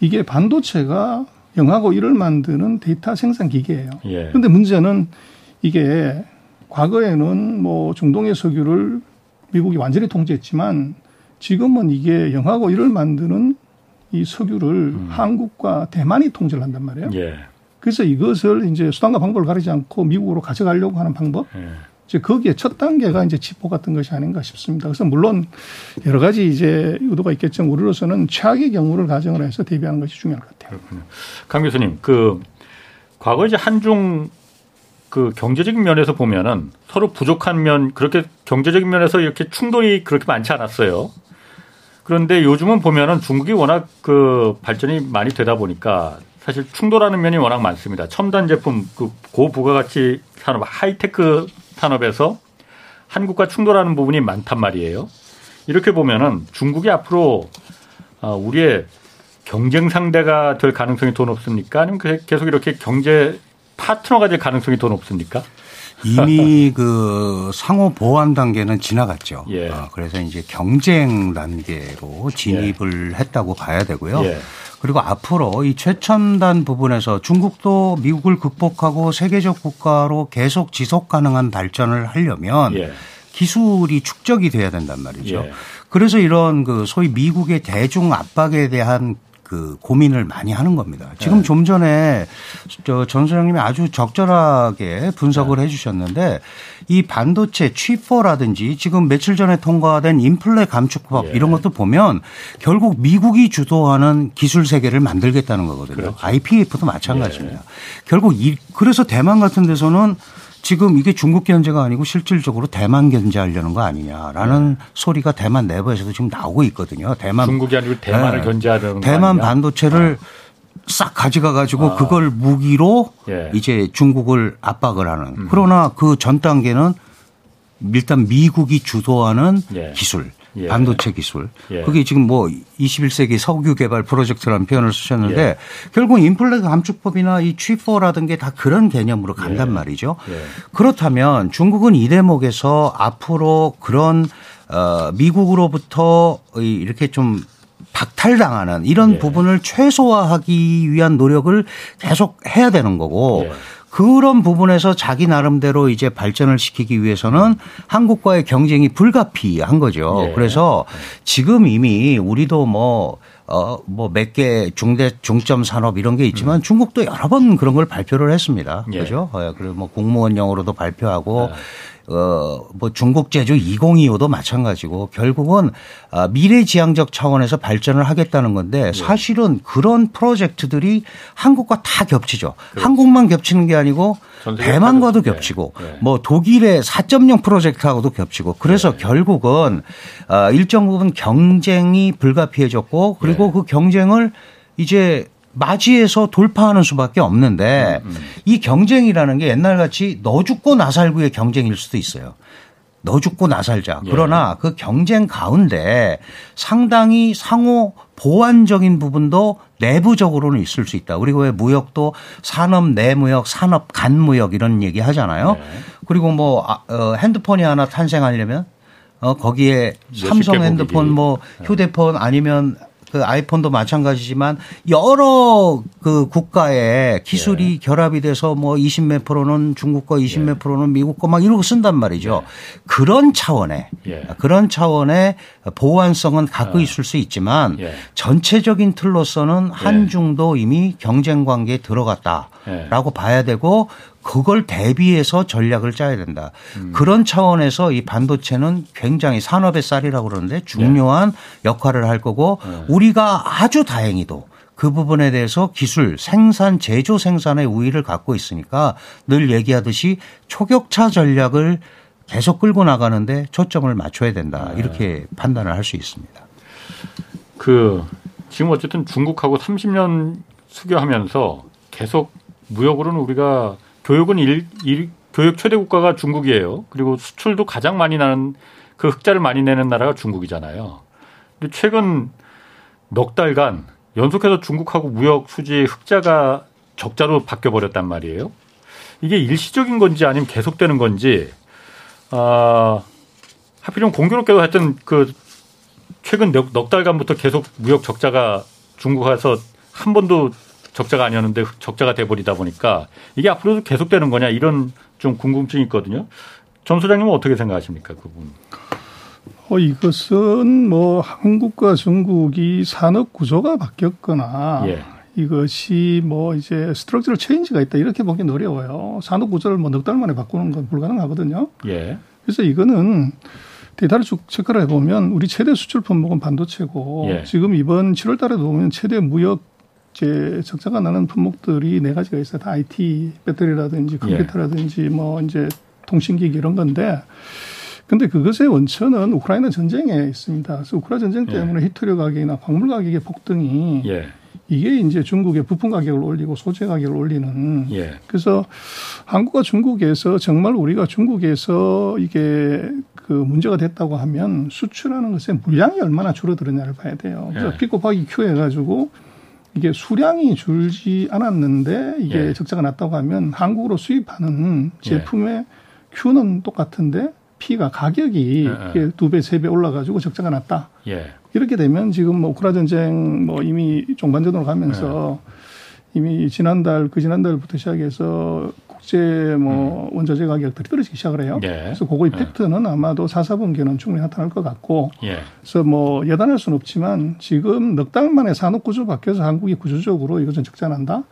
이게 반도체가 영하고 일을 만드는 데이터 생산 기계예요. 그런데 예. 문제는 이게 과거에는 뭐 중동의 석유를 미국이 완전히 통제했지만 지금은 이게 영하고 이를 만드는 이 석유를 음. 한국과 대만이 통제를 한단 말이에요. 예. 그래서 이것을 이제 수단과 방법을 가리지 않고 미국으로 가져가려고 하는 방법. 예. 이제 거기에 첫 단계가 이제 지포 같은 것이 아닌가 싶습니다. 그래서 물론 여러 가지 이제 의도가 있겠지만 우리로서는 최악의 경우를 가정을 해서 대비하는 것이 중요할 것 같아요. 그렇군요. 강 교수님, 그 과거 이제 한중 그 경제적인 면에서 보면은 서로 부족한 면 그렇게 경제적인 면에서 이렇게 충돌이 그렇게 많지 않았어요. 그런데 요즘은 보면은 중국이 워낙 그 발전이 많이 되다 보니까 사실 충돌하는 면이 워낙 많습니다. 첨단 제품, 그 고부가가치 산업, 하이테크 산업에서 한국과 충돌하는 부분이 많단 말이에요. 이렇게 보면은 중국이 앞으로 아, 우리의 경쟁 상대가 될 가능성이 더 높습니까? 아니면 계속 이렇게 경제 파트너가 될 가능성이 더 높습니까? 이미 그 상호 보완 단계는 지나갔죠. 예. 어, 그래서 이제 경쟁 단계로 진입을 예. 했다고 봐야 되고요. 예. 그리고 앞으로 이 최첨단 부분에서 중국도 미국을 극복하고 세계적 국가로 계속 지속 가능한 발전을 하려면 예. 기술이 축적이 돼야 된단 말이죠. 예. 그래서 이런 그 소위 미국의 대중 압박에 대한 그 고민을 많이 하는 겁니다. 지금 네. 좀 전에 저전 소장님이 아주 적절하게 분석을 네. 해 주셨는데 이 반도체 취퍼라든지 지금 며칠 전에 통과된 인플레 감축법 예. 이런 것도 보면 결국 미국이 주도하는 기술 세계를 만들겠다는 거거든요. 그렇죠. IPF도 마찬가지입니다. 예. 결국 이 그래서 대만 같은 데서는 지금 이게 중국 견제가 아니고 실질적으로 대만 견제하려는 거 아니냐라는 네. 소리가 대만 내부에서도 지금 나오고 있거든요. 대만 중국이 아니고 대만을 네. 견제하려는 대만 반도체를 아. 싹 가져가 가지고 아. 그걸 무기로 예. 이제 중국을 압박을 하는. 음. 그러나 그 전 단계는 일단 미국이 주도하는 예. 기술 예. 반도체 기술. 예. 그게 지금 뭐 21세기 석유 개발 프로젝트라는 표현을 쓰셨는데 예. 결국 인플레 감축법이나 이 취포라든 게 다 그런 개념으로 간단 예. 말이죠. 예. 그렇다면 중국은 이 대목에서 앞으로 그런 어 미국으로부터 이렇게 좀 박탈당하는 이런 예. 부분을 최소화하기 위한 노력을 계속 해야 되는 거고 그런 부분에서 자기 나름대로 이제 발전을 시키기 위해서는 한국과의 경쟁이 불가피한 거죠. 네. 그래서 지금 이미 우리도 뭐 어, 뭐 몇 개 중대 중점 산업 이런 게 있지만 음. 중국도 여러 번 그런 걸 발표를 했습니다. 예. 그죠? 어, 그리고 뭐 공무원용으로도 발표하고 네. 어, 뭐 중국 제조 2025도 마찬가지고 결국은 아, 미래지향적 차원에서 발전을 하겠다는 건데 네. 사실은 그런 프로젝트들이 한국과 다 겹치죠. 그렇지. 한국만 겹치는 게 아니고 대만과도 네. 겹치고 네. 뭐 독일의 4.0 프로젝트하고도 겹치고 그래서 네. 결국은 아, 일정 부분 경쟁이 불가피해졌고 그리고 네. 그 경쟁을 이제 맞이해서 돌파하는 수밖에 없는데 음, 음. 이 경쟁이라는 게 옛날같이 너 죽고 나 살고의 경쟁일 수도 있어요. 너 죽고 나 살자. 예. 그러나 그 경쟁 가운데 상당히 상호 보완적인 부분도 내부적으로는 있을 수 있다. 그리고 왜 무역도 산업 내무역, 산업 간무역 이런 얘기 하잖아요. 예. 그리고 뭐 아, 어, 핸드폰이 하나 탄생하려면 어 거기에 삼성 핸드폰 뭐 휴대폰 아니면 그 아이폰도 마찬가지지만 여러 그 국가의 기술이 예. 결합이 돼서 뭐 20몇 프로는 중국 거 20몇 예. 프로는 미국 거 막 이러고 쓴단 말이죠. 예. 그런 차원의 예. 그런 차원의 보완성은 갖고 어. 있을 수 있지만 예. 전체적인 틀로서는 예. 한중도 이미 경쟁 관계에 들어갔다라고 봐야 되고 그걸 대비해서 전략을 짜야 된다. 음. 그런 차원에서 이 반도체는 굉장히 산업의 쌀이라고 그러는데 중요한 네. 역할을 할 거고 네. 우리가 아주 다행히도 그 부분에 대해서 기술, 생산, 제조 생산의 우위를 갖고 있으니까 늘 얘기하듯이 초격차 전략을 계속 끌고 나가는데 초점을 맞춰야 된다. 네. 이렇게 판단을 할 수 있습니다. 그 지금 어쨌든 중국하고 30년 수교하면서 계속 무역으로는 우리가 교육은 일, 일, 교육 최대 국가가 중국이에요. 그리고 수출도 가장 많이 나는 그 흑자를 많이 내는 나라가 중국이잖아요. 근데 최근 넉 달간 연속해서 중국하고 무역 수지 흑자가 적자로 바뀌어 버렸단 말이에요. 이게 일시적인 건지 아니면 계속되는 건지 아 하필이면 공교롭게도 하여튼 그 최근 넉, 넉 달간부터 계속 무역 적자가 중국에서 한 번도 적자가 아니었는데 적자가 돼버리다 보니까 이게 앞으로도 계속되는 거냐 이런 좀 궁금증이 있거든요. 전 소장님은 어떻게 생각하십니까 그 부분? 어, 이것은 뭐 한국과 중국이 산업 구조가 바뀌었거나 예. 이것이 뭐 이제 structural change가 있다 이렇게 보기는 어려워요. 산업 구조를 뭐 넉 달 만에 바꾸는 건 불가능하거든요. 예. 그래서 이거는 데이터를 쭉 체크를 해보면 우리 최대 수출 품목은 반도체고 예. 지금 이번 7월 달에도 보면 최대 무역 제 적자가 나는 품목들이 네 가지가 있어요. 다 IT 배터리라든지 컴퓨터라든지 예. 뭐 이제 통신기기 이런 건데 근데 그것의 원천은 우크라이나 전쟁에 있습니다. 그래서 우크라이나 전쟁 예. 때문에 예. 히토류 가격이나 광물 가격의 폭등이 예. 이게 이제 중국의 부품 가격을 올리고 소재 가격을 올리는 예. 그래서 한국과 중국에서 정말 우리가 중국에서 이게 그 문제가 됐다고 하면 수출하는 것의 물량이 얼마나 줄어들었냐를 봐야 돼요. 그래서 예. 피 곱하기 큐 해가지고 이게 수량이 줄지 않았는데 이게 예. 적자가 났다고 하면 한국으로 수입하는 제품의 큐는 똑같은데 피가 가격이 예. 두 배, 세 배 올라가지고 적자가 났다. 예. 이렇게 되면 지금 뭐 우크라 전쟁 뭐 이미 종반전으로 가면서 예. 이미 지난달 그 지난달부터 시작해서 국제 뭐 음. 원자재 가격들이 떨어지기 시작을 해요. 예. 그래서 그거 이펙트는 예. 아마도 4, 4분기는 충분히 나타날 것 같고 예. 그래서 뭐 예단할 수는 없지만 지금 넉 달 만에 산업 구조 바뀌어서 한국이 구조적으로 이것은 적자난다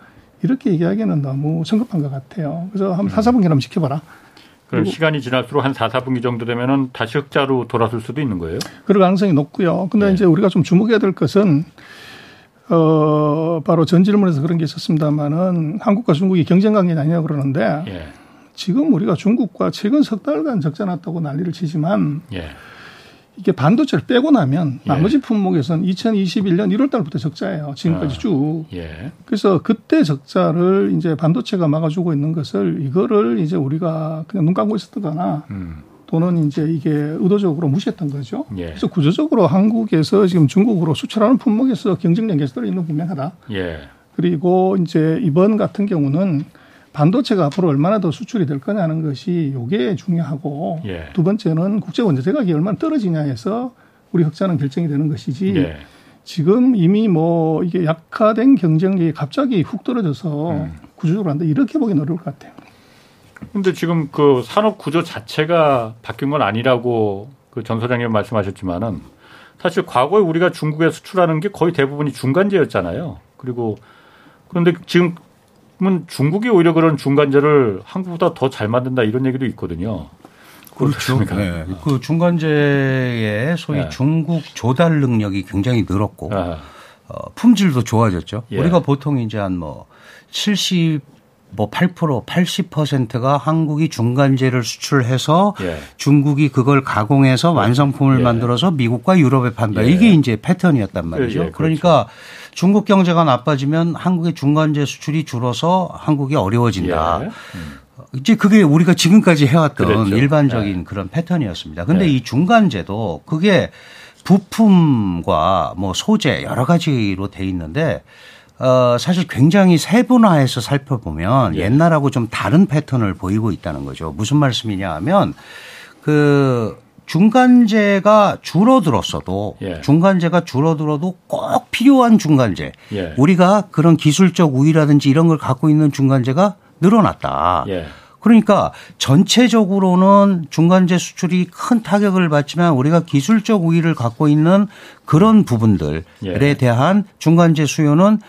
이렇게 얘기하기는 너무 성급한 것 같아요. 그래서 한 음. 4, 4분기 한번 지켜봐라. 그럼 시간이 지날수록 한 4, 4분기 정도 되면은 다시 흑자로 돌아설 수도 있는 거예요? 그럴 가능성이 높고요. 근데 네. 이제 우리가 좀 주목해야 될 것은 어 바로 전 질문에서 그런 게 있었습니다만은 한국과 중국이 경쟁 관계는 아니냐 그러는데 예. 지금 우리가 중국과 최근 석 달간 적자 났다고 난리를 치지만 예. 이게 반도체를 빼고 나면 예. 나머지 품목에서는 2021년 1월 달부터 적자예요. 지금까지 아, 쭉. 예. 그래서 그때 적자를 이제 반도체가 막아주고 있는 것을 이거를 이제 우리가 그냥 눈 감고 있었거나 음. 또는 이제 이게 의도적으로 무시했던 거죠. 예. 그래서 구조적으로 한국에서 지금 중국으로 수출하는 품목에서 경쟁력에서 떨어지는 건 분명하다. 예. 그리고 이제 이번 같은 경우는 반도체가 앞으로 얼마나 더 수출이 될 거냐는 것이 요게 중요하고 예. 두 번째는 국제 원자재 가격이 얼마나 떨어지냐에서 우리 흑자는 결정이 되는 것이지 예. 지금 이미 뭐 이게 약화된 경쟁력이 갑자기 훅 떨어져서 음. 구조적으로 한다 이렇게 보기는 어려울 것 같아요. 근데 지금 그 산업 구조 자체가 바뀐 건 아니라고 그전 소장님 말씀하셨지만은 사실 과거에 우리가 중국에 수출하는 게 거의 대부분이 중간재였잖아요. 그리고 그런데 지금 그러면 중국이 오히려 그런 중간재를 한국보다 더 잘 만든다 이런 얘기도 있거든요. 그렇죠. 네. 그 중간재의 소위 네. 중국 조달 능력이 굉장히 늘었고 네. 어, 품질도 좋아졌죠. 예. 우리가 보통 이제 한뭐 70, 뭐 8%, 80%가 한국이 중간재를 수출해서 예. 중국이 그걸 가공해서 예. 완성품을 예. 만들어서 미국과 유럽에 판다. 예. 이게 이제 패턴이었단 말이죠. 예, 그렇죠. 그러니까 중국 경제가 나빠지면 한국의 중간재 수출이 줄어서 한국이 어려워진다. 예. 음. 이제 그게 우리가 지금까지 해왔던 그렇죠. 일반적인 네. 그런 패턴이었습니다. 근데 네. 이 중간재도 그게 부품과 뭐 소재 여러 가지로 돼 있는데 어, 사실 굉장히 세분화해서 살펴보면 예. 옛날하고 좀 다른 패턴을 보이고 있다는 거죠. 무슨 말씀이냐 하면 그 중간재가 줄어들었어도 예. 중간재가 줄어들어도 꼭 필요한 중간재 예. 우리가 그런 기술적 우위라든지 이런 걸 갖고 있는 중간재가 늘어났다. 예. 그러니까 전체적으로는 중간재 수출이 큰 타격을 받지만 우리가 기술적 우위를 갖고 있는 그런 부분들에 예. 대한 중간재 수요는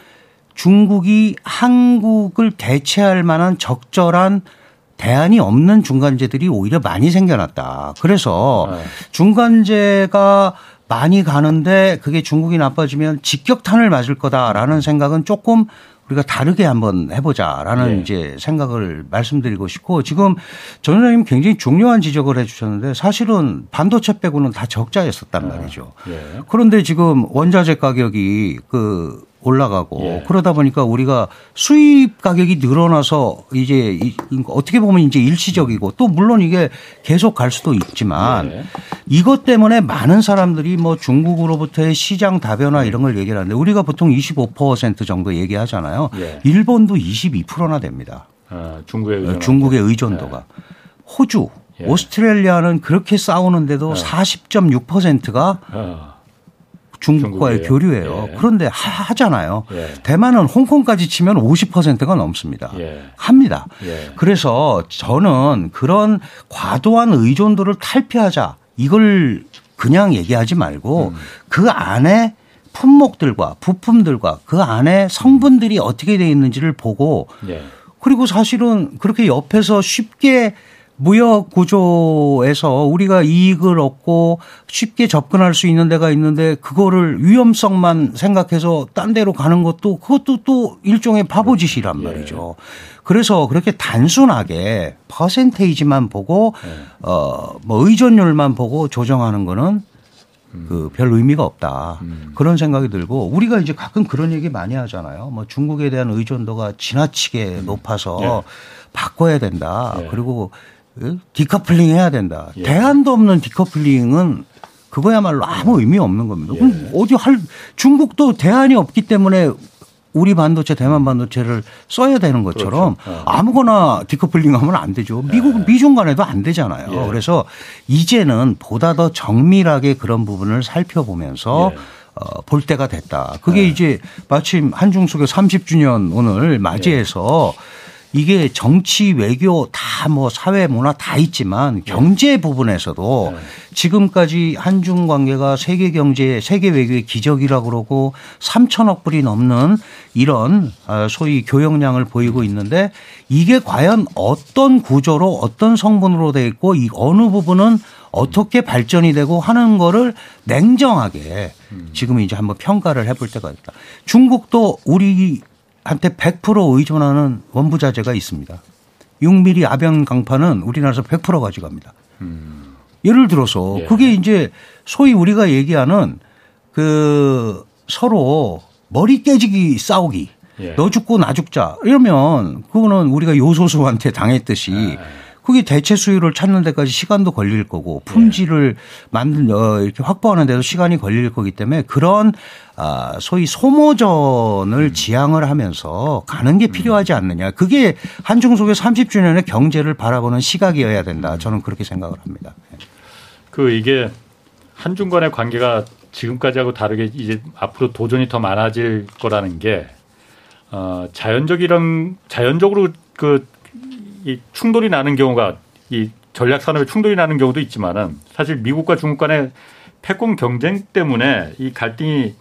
중국이 한국을 대체할 만한 적절한 대안이 없는 중간재들이 오히려 많이 생겨났다. 그래서 네. 중간재가 많이 가는데 그게 중국이 나빠지면 직격탄을 맞을 거다라는 생각은 조금 우리가 다르게 한번 해보자라는 네. 이제 생각을 말씀드리고 싶고 지금 전 원장님 굉장히 중요한 지적을 해주셨는데 사실은 반도체 빼고는 다 적자였었단 네. 말이죠. 네. 그런데 지금 원자재 가격이 그 올라가고 예. 그러다 보니까 우리가 수입 가격이 늘어나서 이제 어떻게 보면 이제 일시적이고 또 물론 이게 계속 갈 수도 있지만 예. 이것 때문에 많은 사람들이 뭐 중국으로부터의 시장 다변화 이런 걸 얘기를 하는데 우리가 보통 25% 정도 얘기하잖아요. 예. 일본도 22%나 됩니다. 아, 중국의, 의존 중국의 의존도가 호주, 예. 오스트레일리아는 그렇게 싸우는데도 40.6%가 어. 중국과의 교류예요. 예. 그런데 하, 잖아요 예. 대만은 홍콩까지 치면 50%가 넘습니다. 예. 합니다. 예. 그래서 저는 그런 과도한 의존도를 탈피하자 이걸 그냥 얘기하지 말고 음. 그 안에 품목들과 부품들과 그 안에 성분들이 어떻게 돼 있는지를 보고 예. 그리고 사실은 그렇게 옆에서 쉽게 무역 구조에서 우리가 이익을 얻고 쉽게 접근할 수 있는 데가 있는데 그거를 위험성만 생각해서 딴 데로 가는 것도 그것도 또 일종의 바보짓이란 예. 말이죠. 그래서 그렇게 단순하게 퍼센테이지만 보고 예. 어뭐 의존율만 보고 조정하는 거는 그별 의미가 없다. 음. 그런 생각이 들고 우리가 이제 가끔 그런 얘기 많이 하잖아요. 뭐 중국에 대한 의존도가 지나치게 음. 높아서 예. 바꿔야 된다. 예. 그리고 디커플링 해야 된다. 예. 대안도 없는 디커플링은 그거야말로 아무 의미 없는 겁니다. 예. 그럼 어디 할 중국도 대안이 없기 때문에 우리 반도체, 대만 반도체를 써야 되는 것처럼 그렇죠. 어. 아무거나 디커플링 하면 안 되죠. 미국, 예. 미중 간에도 안 되잖아요. 예. 그래서 이제는 보다 더 정밀하게 그런 부분을 살펴보면서 예. 어, 볼 때가 됐다. 그게 예. 이제 마침 한중수교 30주년 오늘 맞이해서 예. 이게 정치, 외교 다 뭐 사회, 문화 다 있지만 경제 부분에서도 네. 지금까지 한중 관계가 세계 경제, 세계 외교의 기적이라고 그러고 3천억 불이 넘는 이런 어, 소위 교역량을 보이고 있는데 이게 과연 어떤 구조로 어떤 성분으로 돼 있고 이 어느 부분은 어떻게 발전이 되고 하는 거를 냉정하게 지금 이제 한번 평가를 해볼 때가 있다. 중국도 우리 한테 100% 의존하는 원부 자재가 있습니다. 6mm 아변 강판은 우리나라에서 100% 가져갑니다. 음. 예를 들어서 예. 그게 이제 소위 우리가 얘기하는 그 서로 머리 깨지기 싸우기 예. 너 죽고 나 죽자 이러면 그거는 우리가 요소수한테 당했듯이 예. 그게 대체 수요를 찾는 데까지 시간도 걸릴 거고 품질을 만든 어 이렇게 확보하는 데도 시간이 걸릴 거기 때문에 그런 아 소위 소모전을 음. 지향을 하면서 가는 게 음. 필요하지 않느냐. 그게 한중 속의 30주년의 경제를 바라보는 시각이어야 된다. 저는 그렇게 생각을 합니다. 그 이게 한중 간의 관계가 지금까지하고 다르게 이제 앞으로 도전이 더 많아질 거라는 게 어, 자연적이랑 자연적으로 그 이 충돌이 나는 경우가 이 전략 산업에 충돌이 나는 경우도 있지만은 사실 미국과 중국 간의 패권 경쟁 때문에 이 갈등이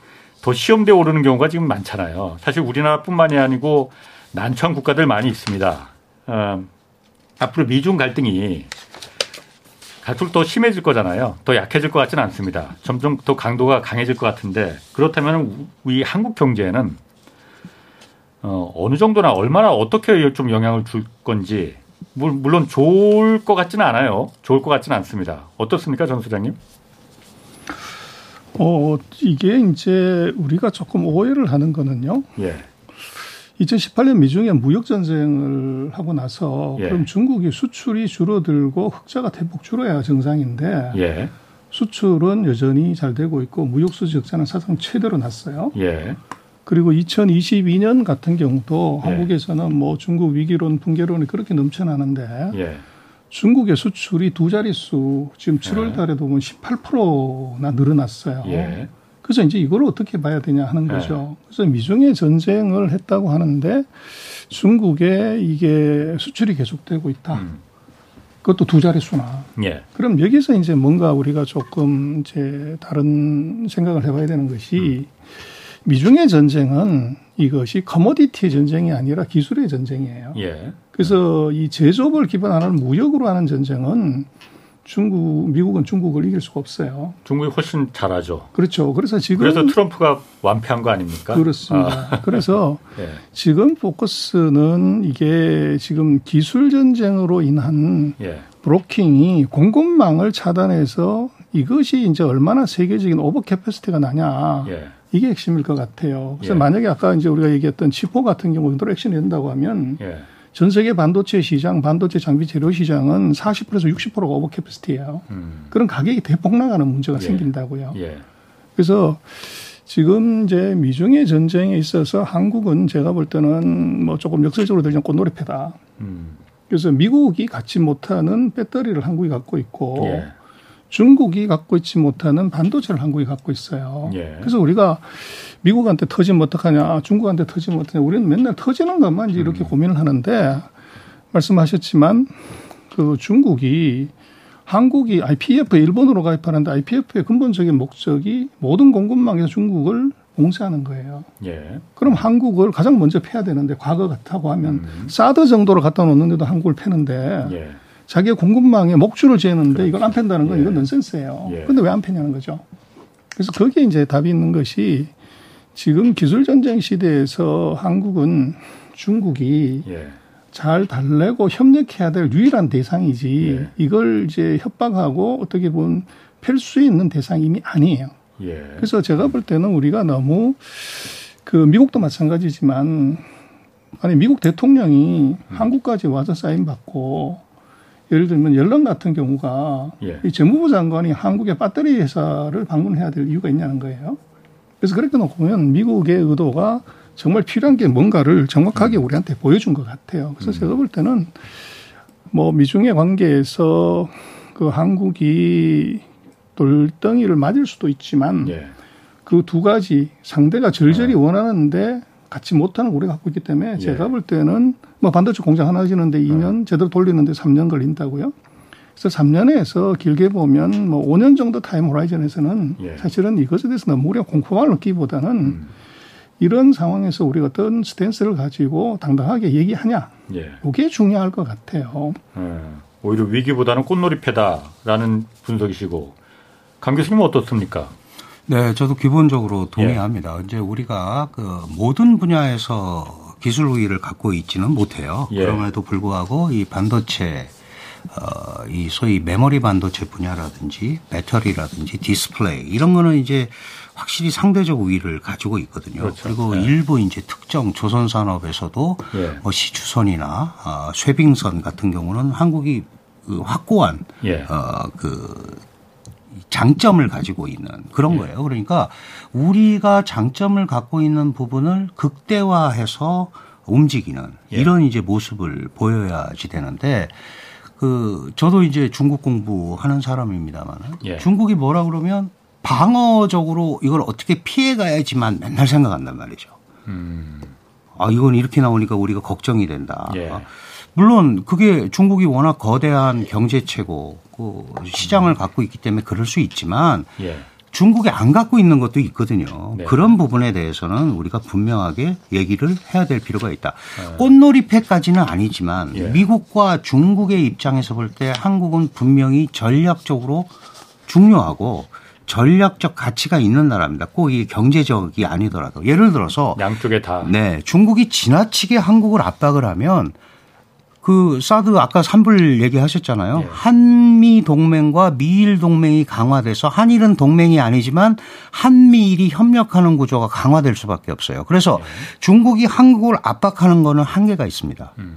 더 시험대 오르는 경우가 지금 많잖아요. 사실 우리나라뿐만이 아니고 난처한 국가들 많이 있습니다. 어, 앞으로 미중 갈등이 갈수록 더 심해질 거잖아요. 더 약해질 것 같지는 않습니다. 점점 더 강도가 강해질 것 같은데 그렇다면 우리 한국 경제에는 어, 어느 정도나 얼마나 어떻게 좀 영향을 줄 건지 물론 좋을 것 같지는 않아요. 좋을 것 같지는 않습니다. 어떻습니까, 전 소장님? 어, 이게 이제 우리가 조금 오해를 하는 거는요. 예. 2018년 미중의 무역 전쟁을 하고 나서 예. 그럼 중국이 수출이 줄어들고 흑자가 대폭 줄어야 정상인데 예. 수출은 여전히 잘 되고 있고 무역 수지 흑자는 사상 최대로 났어요. 예. 그리고 2022년 같은 경우도 예. 한국에서는 뭐 중국 위기론, 붕괴론이 그렇게 넘쳐나는데 예. 중국의 수출이 두 자릿수 지금 7월 예. 달에도 보면 18%나 늘어났어요. 예. 그래서 이제 이걸 어떻게 봐야 되냐 하는 예. 거죠. 그래서 미중의 전쟁을 했다고 하는데 중국에 이게 수출이 계속되고 있다. 음. 그것도 두 자릿수나. 예. 그럼 여기서 이제 뭔가 우리가 조금 이제 다른 생각을 해봐야 되는 것이 음. 미중의 전쟁은 이것이 commodity 전쟁이 아니라 기술의 전쟁이에요. 예. 그래서 이 제조업을 기반하는 무역으로 하는 전쟁은 중국, 미국은 중국을 이길 수가 없어요. 중국이 훨씬 잘하죠. 그렇죠. 그래서 지금 그래서 트럼프가 완패한 거 아닙니까? 그렇습니다. 아. 그래서 예. 지금 포커스는 이게 지금 기술 전쟁으로 인한 예. blocking이 공급망을 차단해서 이것이 이제 얼마나 세계적인 over capacity가 나냐. 예. 이게 핵심일 것 같아요. 그래서 예. 만약에 아까 이제 우리가 얘기했던 치포 같은 경우 인도 액션이 된다고 하면 예. 전 세계 반도체 시장, 반도체 장비 재료 시장은 40%에서 60%가 오버캐피스티예요. 음. 그런 가격이 대폭 나가는 문제가 예. 생긴다고요. 예. 그래서 지금 이제 미중의 전쟁에 있어서 한국은 제가 볼 때는 뭐 조금 역설적으로 들리면 꽃놀이패다. 음. 그래서 미국이 갖지 못하는 배터리를 한국이 갖고 있고 예. 중국이 갖고 있지 못하는 반도체를 한국이 갖고 있어요. 예. 그래서 우리가 미국한테 터지면 어떡하냐, 중국한테 터지면 어떡하냐, 우리는 맨날 터지는 것만 이제 이렇게 음. 고민을 하는데 말씀하셨지만 그 중국이 한국이 IPF 에 일본으로 가입하는데 IPF의 근본적인 목적이 모든 공급망에서 중국을 봉쇄하는 거예요. 예. 그럼 한국을 가장 먼저 패야 되는데 과거 같다고 하면 음. 사드 정도로 갖다 놓는데도 한국을 패는데 예. 자기의 공급망에 목줄을 재는데 그렇죠. 이걸 안 팬다는 건 예. 이건 넌센스예요. 예. 근데 왜안 패냐는 거죠. 그래서 거기에 이제 답이 있는 것이 지금 기술 전쟁 시대에서 한국은 중국이 예. 잘 달래고 협력해야 될 유일한 대상이지 예. 이걸 이제 협박하고 어떻게 보면 펼 수 있는 대상이 이미 아니에요. 예. 그래서 제가 볼 때는 우리가 너무 그 미국도 마찬가지지만 아니 미국 대통령이 음. 한국까지 와서 사인 받고 예를 들면 연런 같은 경우가 예. 이 재무부 장관이 한국의 배터리 회사를 방문해야 될 이유가 있냐는 거예요. 그래서 그렇게 놓고 보면 미국의 의도가 정말 필요한 게 뭔가를 정확하게 음. 우리한테 보여준 것 같아요. 그래서 음. 제가 볼 때는 뭐 미중의 관계에서 그 한국이 돌덩이를 맞을 수도 있지만 예. 그 두 가지 상대가 절절히 어. 원하는데 갖지 못하는 우리가 갖고 있기 때문에 예. 제가 볼 때는 뭐 반도체 공장 하나 지는데 2년 어. 제대로 돌리는데 3년 걸린다고요. 그래서 3년에서 길게 보면 뭐 5년 정도 time horizon에서는 예. 사실은 이것에 대해서 너무 우리가 공포감을 느끼기보다는 음. 이런 상황에서 우리가 어떤 stance를 가지고 당당하게 얘기하냐. 예. 이게 중요할 것 같아요. 예. 오히려 위기보다는 꽃놀이 패다라는 분석이시고 강 교수님은 어떻습니까? 네, 저도 기본적으로 동의합니다. 예. 이제 우리가 그 모든 분야에서 기술 우위를 갖고 있지는 못해요. 예. 그럼에도 불구하고 이 반도체 어, 이 소위 메모리 반도체 분야라든지 배터리라든지 디스플레이 이런 거는 이제 확실히 상대적 우위를 가지고 있거든요. 그렇죠. 그리고 네. 일부 이제 특정 조선 산업에서도 예. 뭐 시추선이나 어, 쇄빙선 같은 경우는 한국이 그 확고한 예. 어, 그 장점을 가지고 있는 그런 예. 거예요. 그러니까 우리가 장점을 갖고 있는 부분을 극대화해서 움직이는 예. 이런 이제 모습을 보여야지 되는데 그 저도 이제 중국 공부하는 사람입니다만 예. 중국이 뭐라 그러면 방어적으로 이걸 어떻게 피해 가야지만 맨날 생각한단 말이죠. 음. 아 이건 이렇게 나오니까 우리가 걱정이 된다. 예. 물론 그게 중국이 워낙 거대한 경제체고 그 시장을 갖고 있기 때문에 그럴 수 있지만 예. 중국이 안 갖고 있는 것도 있거든요. 네. 그런 부분에 대해서는 우리가 분명하게 얘기를 해야 될 필요가 있다. 네. 꽃놀이패까지는 아니지만 예. 미국과 중국의 입장에서 볼 때 한국은 분명히 전략적으로 중요하고 전략적 가치가 있는 나라입니다. 꼭 이 경제적이 아니더라도 예를 들어서 양쪽에 다 네, 중국이 지나치게 한국을 압박을 하면 그 사드 아까 산불 얘기하셨잖아요. 네. 한미 동맹과 미일 동맹이 강화돼서 한일은 동맹이 아니지만 한미일이 협력하는 구조가 강화될 수밖에 없어요. 그래서 네. 중국이 한국을 압박하는 거는 한계가 있습니다. 음.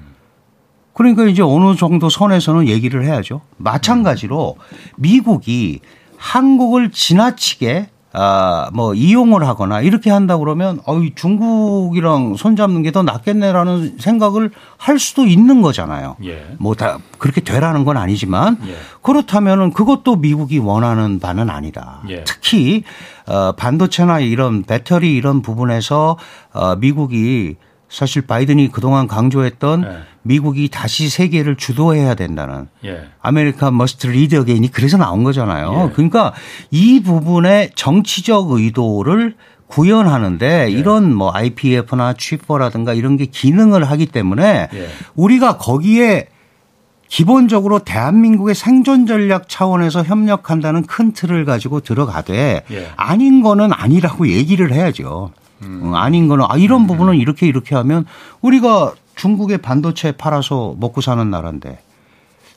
그러니까 이제 어느 정도 선에서는 얘기를 해야죠. 마찬가지로 미국이 한국을 지나치게 아, 뭐 이용을 하거나 이렇게 한다 그러면 어이 중국이랑 손잡는 게 더 낫겠네라는 생각을 할 수도 있는 거잖아요. 예. 뭐 다 그렇게 되라는 건 아니지만 예. 그렇다면은 그것도 미국이 원하는 바는 아니다. 예. 특히 어 반도체나 이런 배터리 이런 부분에서 어 미국이 사실 바이든이 그동안 강조했던 네. 미국이 다시 세계를 주도해야 된다는 예. America Must Lead Again이 그래서 나온 거잖아요. 예. 그러니까 이 부분의 정치적 의도를 구현하는데 예. 이런 뭐 IPF나 취퍼라든가 이런 게 기능을 하기 때문에 예. 우리가 거기에 기본적으로 대한민국의 생존 전략 차원에서 협력한다는 큰 틀을 가지고 들어가되 예. 아닌 거는 아니라고 얘기를 해야죠. 음. 아닌 거는 아 이런 음. 부분은 이렇게 이렇게 하면 우리가 중국의 반도체 팔아서 먹고 사는 나라인데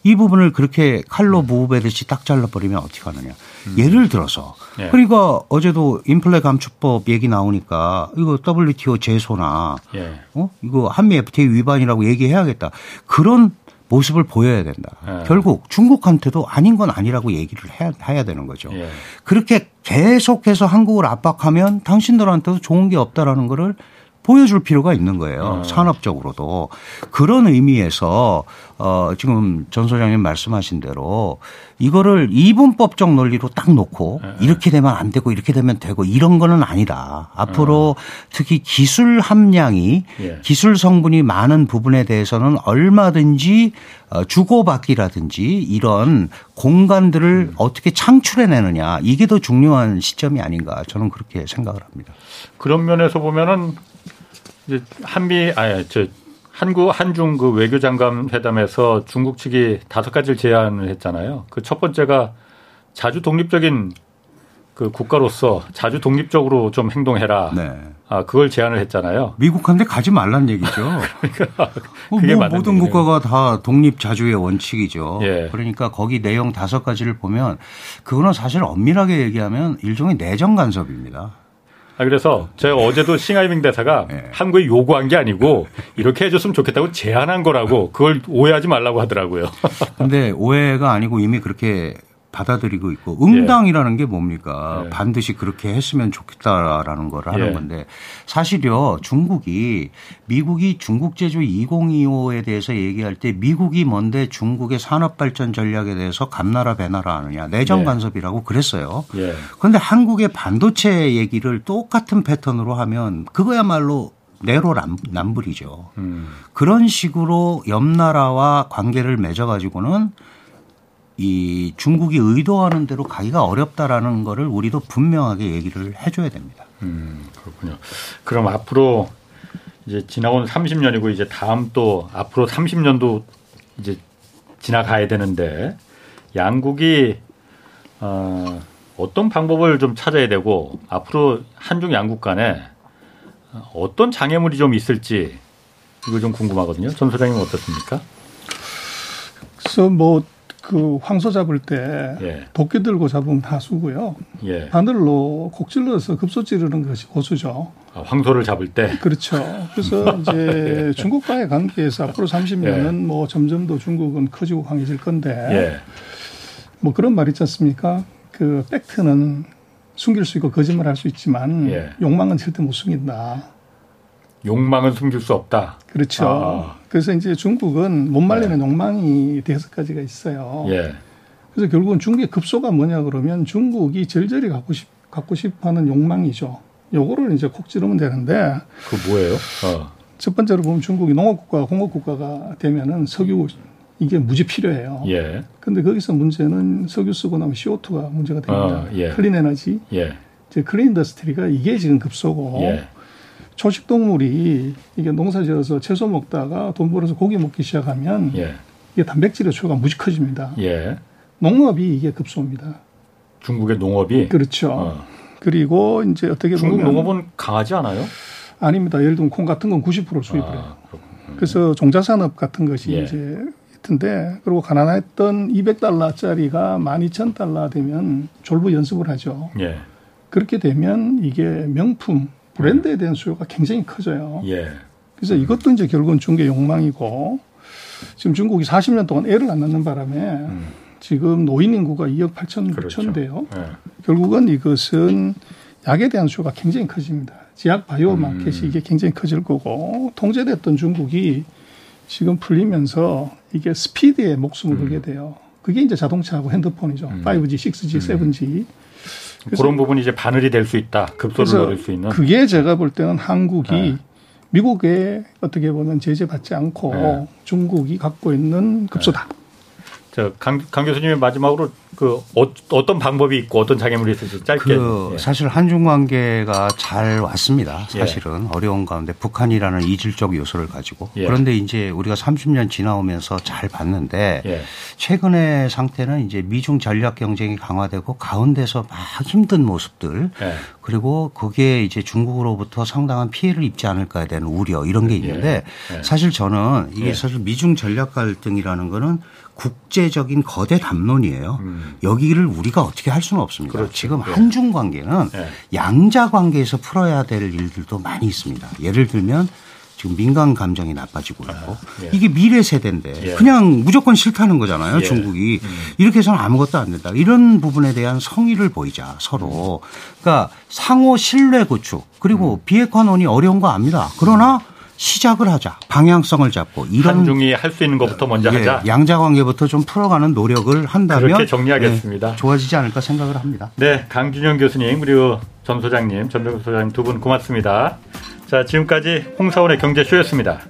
이 부분을 그렇게 칼로 무배듯이 딱 잘라버리면 어떻게 하느냐. 음. 예를 들어서 네. 그러니까 어제도 인플레 감축법 얘기 나오니까 이거 WTO 제소나 네. 어 이거 한미 FTA 위반이라고 얘기해야겠다. 그런 모습을 보여야 된다. 네. 결국 중국한테도 아닌 건 아니라고 얘기를 해야, 해야 되는 거죠. 예. 그렇게 계속해서 한국을 압박하면 당신들한테도 좋은 게 없다라는 거를 보여줄 필요가 있는 거예요. 어. 산업적으로도. 그런 의미에서 어 지금 전 소장님 말씀하신 대로 이거를 이분법적 논리로 딱 놓고 네. 이렇게 되면 안 되고 이렇게 되면 되고 이런 거는 아니다. 앞으로 네. 특히 기술 함량이 예. 기술 성분이 많은 부분에 대해서는 얼마든지 어, 주고받기라든지 이런 공간들을 음. 어떻게 창출해내느냐 이게 더 중요한 시점이 아닌가 저는 그렇게 생각을 합니다. 그런 면에서 보면은 이제 한미 아니 저 한국 한중 그 외교장관 회담에서 중국 측이 다섯 가지를 제안을 했잖아요. 그 첫 번째가 자주 독립적인 그 국가로서 자주 독립적으로 좀 행동해라. 네. 아 그걸 제안을 했잖아요. 미국한테 가지 말란 얘기죠. 그러니까 그게 뭐 모든 얘기네요. 국가가 다 독립 자주의 원칙이죠. 예. 그러니까 거기 내용 다섯 가지를 보면 그거는 사실 엄밀하게 얘기하면 일종의 내정 간섭입니다. 아, 그래서 제가 어제도 싱하이밍 대사가 네. 한국에 요구한 게 아니고 이렇게 해줬으면 좋겠다고 제안한 거라고 그걸 오해하지 말라고 하더라고요. 근데 오해가 아니고 이미 그렇게 받아들이고 있고 응당이라는 게 뭡니까? 예. 반드시 그렇게 했으면 좋겠다라는 걸 하는 예. 건데 사실요 중국이 미국이 중국 제조 2025에 대해서 얘기할 때 미국이 뭔데 중국의 산업 발전 전략에 대해서 감나라 배나라 하느냐 내정 예. 간섭이라고 그랬어요. 그런데 예. 한국의 반도체 얘기를 똑같은 패턴으로 하면 그거야말로 내로남불이죠. 음. 그런 식으로 옆 나라와 관계를 맺어가지고는 이 중국이 의도하는 대로 가기가 어렵다라는 거를 우리도 분명하게 얘기를 해줘야 됩니다. 음, 그렇군요. 그럼 앞으로 이제 지나온 30년이고 이제 다음 또 앞으로 30년도 이제 지나가야 되는데 양국이 어, 어떤 방법을 좀 찾아야 되고 앞으로 한중 양국 간에 어떤 장애물이 좀 있을지 이거 좀 궁금하거든요. 전 소장님 어떻습니까? 그래서 뭐 그 황소 잡을 때 예. 도끼 들고 잡으면 다수고요. 예. 바늘로 곡 찔러서 급소 찌르는 것이 고수죠. 아, 황소를 잡을 때. 그렇죠. 그래서 이제 예. 중국과의 관계에서 앞으로 30년은 예. 뭐 점점 더 중국은 커지고 강해질 건데 예. 뭐 그런 말 있지 않습니까? 그 팩트는 숨길 수 있고 거짓말할 수 있지만 예. 욕망은 절대 못 숨긴다. 욕망은 숨길 수 없다. 그렇죠. 아. 그래서 이제 중국은 못 말리는 네. 욕망이 대여섯 가지가 있어요. 예. 그래서 결국은 중국의 급소가 뭐냐 그러면 중국이 절절히 갖고 싶 갖고 싶어하는 욕망이죠. 요거를 이제 콕 찌르면 되는데. 그 뭐예요? 어. 첫 번째로 보면 중국이 농업국가, 공업국가가 되면은 석유 이게 무지 필요해요. 예. 근데 거기서 문제는 석유 쓰고 나면 CO2가 문제가 됩니다. 어, 예. clean energy. 예. 이제 clean industry가 이게 지금 급소고. 예. 초식 동물이 이게 농사 지어서 채소 먹다가 돈 벌어서 고기 먹기 시작하면 예. 이게 단백질의 수요가 무지 커집니다. 예. 농업이 이게 급소입니다. 중국의 농업이 그렇죠. 어. 그리고 이제 어떻게 중국 보면 중국 농업은 강하지 않아요? 아닙니다. 예를 들면 콩 같은 건 90% 수입을 아, 해요. 그렇군요. 그래서 종자산업 같은 것이 예. 이제 있던데 그리고 가난했던 200달러짜리가 12,000달러 되면 졸부 연습을 하죠. 예. 그렇게 되면 이게 명품 브랜드에 대한 수요가 굉장히 커져요. 예. 그래서 이것도 이제 결국은 중국의 욕망이고 지금 중국이 40년 동안 애를 안 낳는 바람에 음. 지금 노인 인구가 2억 8천 그렇죠. 9천 대요. 예. 결국은 이것은 약에 대한 수요가 굉장히 커집니다. 지약 바이오 음. 마켓이 음. 이게 굉장히 커질 거고 통제됐던 중국이 지금 풀리면서 이게 스피드에 목숨을 음. 걸게 돼요. 그게 이제 자동차하고 핸드폰이죠. 음. 5G, 6G, 7G. 그런 부분이 이제 바늘이 될 수 있다. 급소를 노릴 수 있는. 그게 제가 볼 때는 한국이 네. 미국에 어떻게 보면 제재받지 않고 네. 중국이 갖고 있는 급소다. 네. 저 강, 강 교수님이 마지막으로 그 어, 떤 방법이 있고 어떤 장애물이 있을지 짧게. 그 예. 사실 한중 관계가 잘 왔습니다. 사실은 예. 어려운 가운데 북한이라는 이질적 요소를 가지고 예. 그런데 이제 우리가 30년 지나오면서 잘 봤는데 예. 최근의 상태는 이제 미중 전략 경쟁이 강화되고 가운데서 막 힘든 모습들 예. 그리고 그게 이제 중국으로부터 상당한 피해를 입지 않을까에 대한 우려 이런 게 예. 있는데 사실 저는 이게 사실 미중 전략 갈등이라는 거는 국제적인 거대 담론이에요. 음. 여기를 우리가 어떻게 할 수는 없습니다. 그렇죠. 지금 네. 한중 관계는 네. 양자 관계에서 풀어야 될 일들도 많이 있습니다. 예를 들면 지금 민간 감정이 나빠지고 있고 아, 예. 이게 미래 세대인데 예. 그냥 무조건 싫다는 거잖아요. 예. 중국이 음. 이렇게 해서는 아무것도 안 된다. 이런 부분에 대한 성의를 보이자 서로. 음. 그러니까 상호 신뢰 구축 그리고 음. 비핵화논의 어려운 거 압니다. 그러나 시작을 하자. 방향성을 잡고 이런 한중이 할 수 있는 것부터 먼저 예, 하자. 양자 관계부터 좀 풀어가는 노력을 한다면 그렇게 정리하겠습니다. 예, 좋아지지 않을까 생각을 합니다. 네, 강준영 교수님 그리고 전 소장님, 전병 소장님 두 분 고맙습니다. 자, 지금까지 홍사원의 경제쇼였습니다.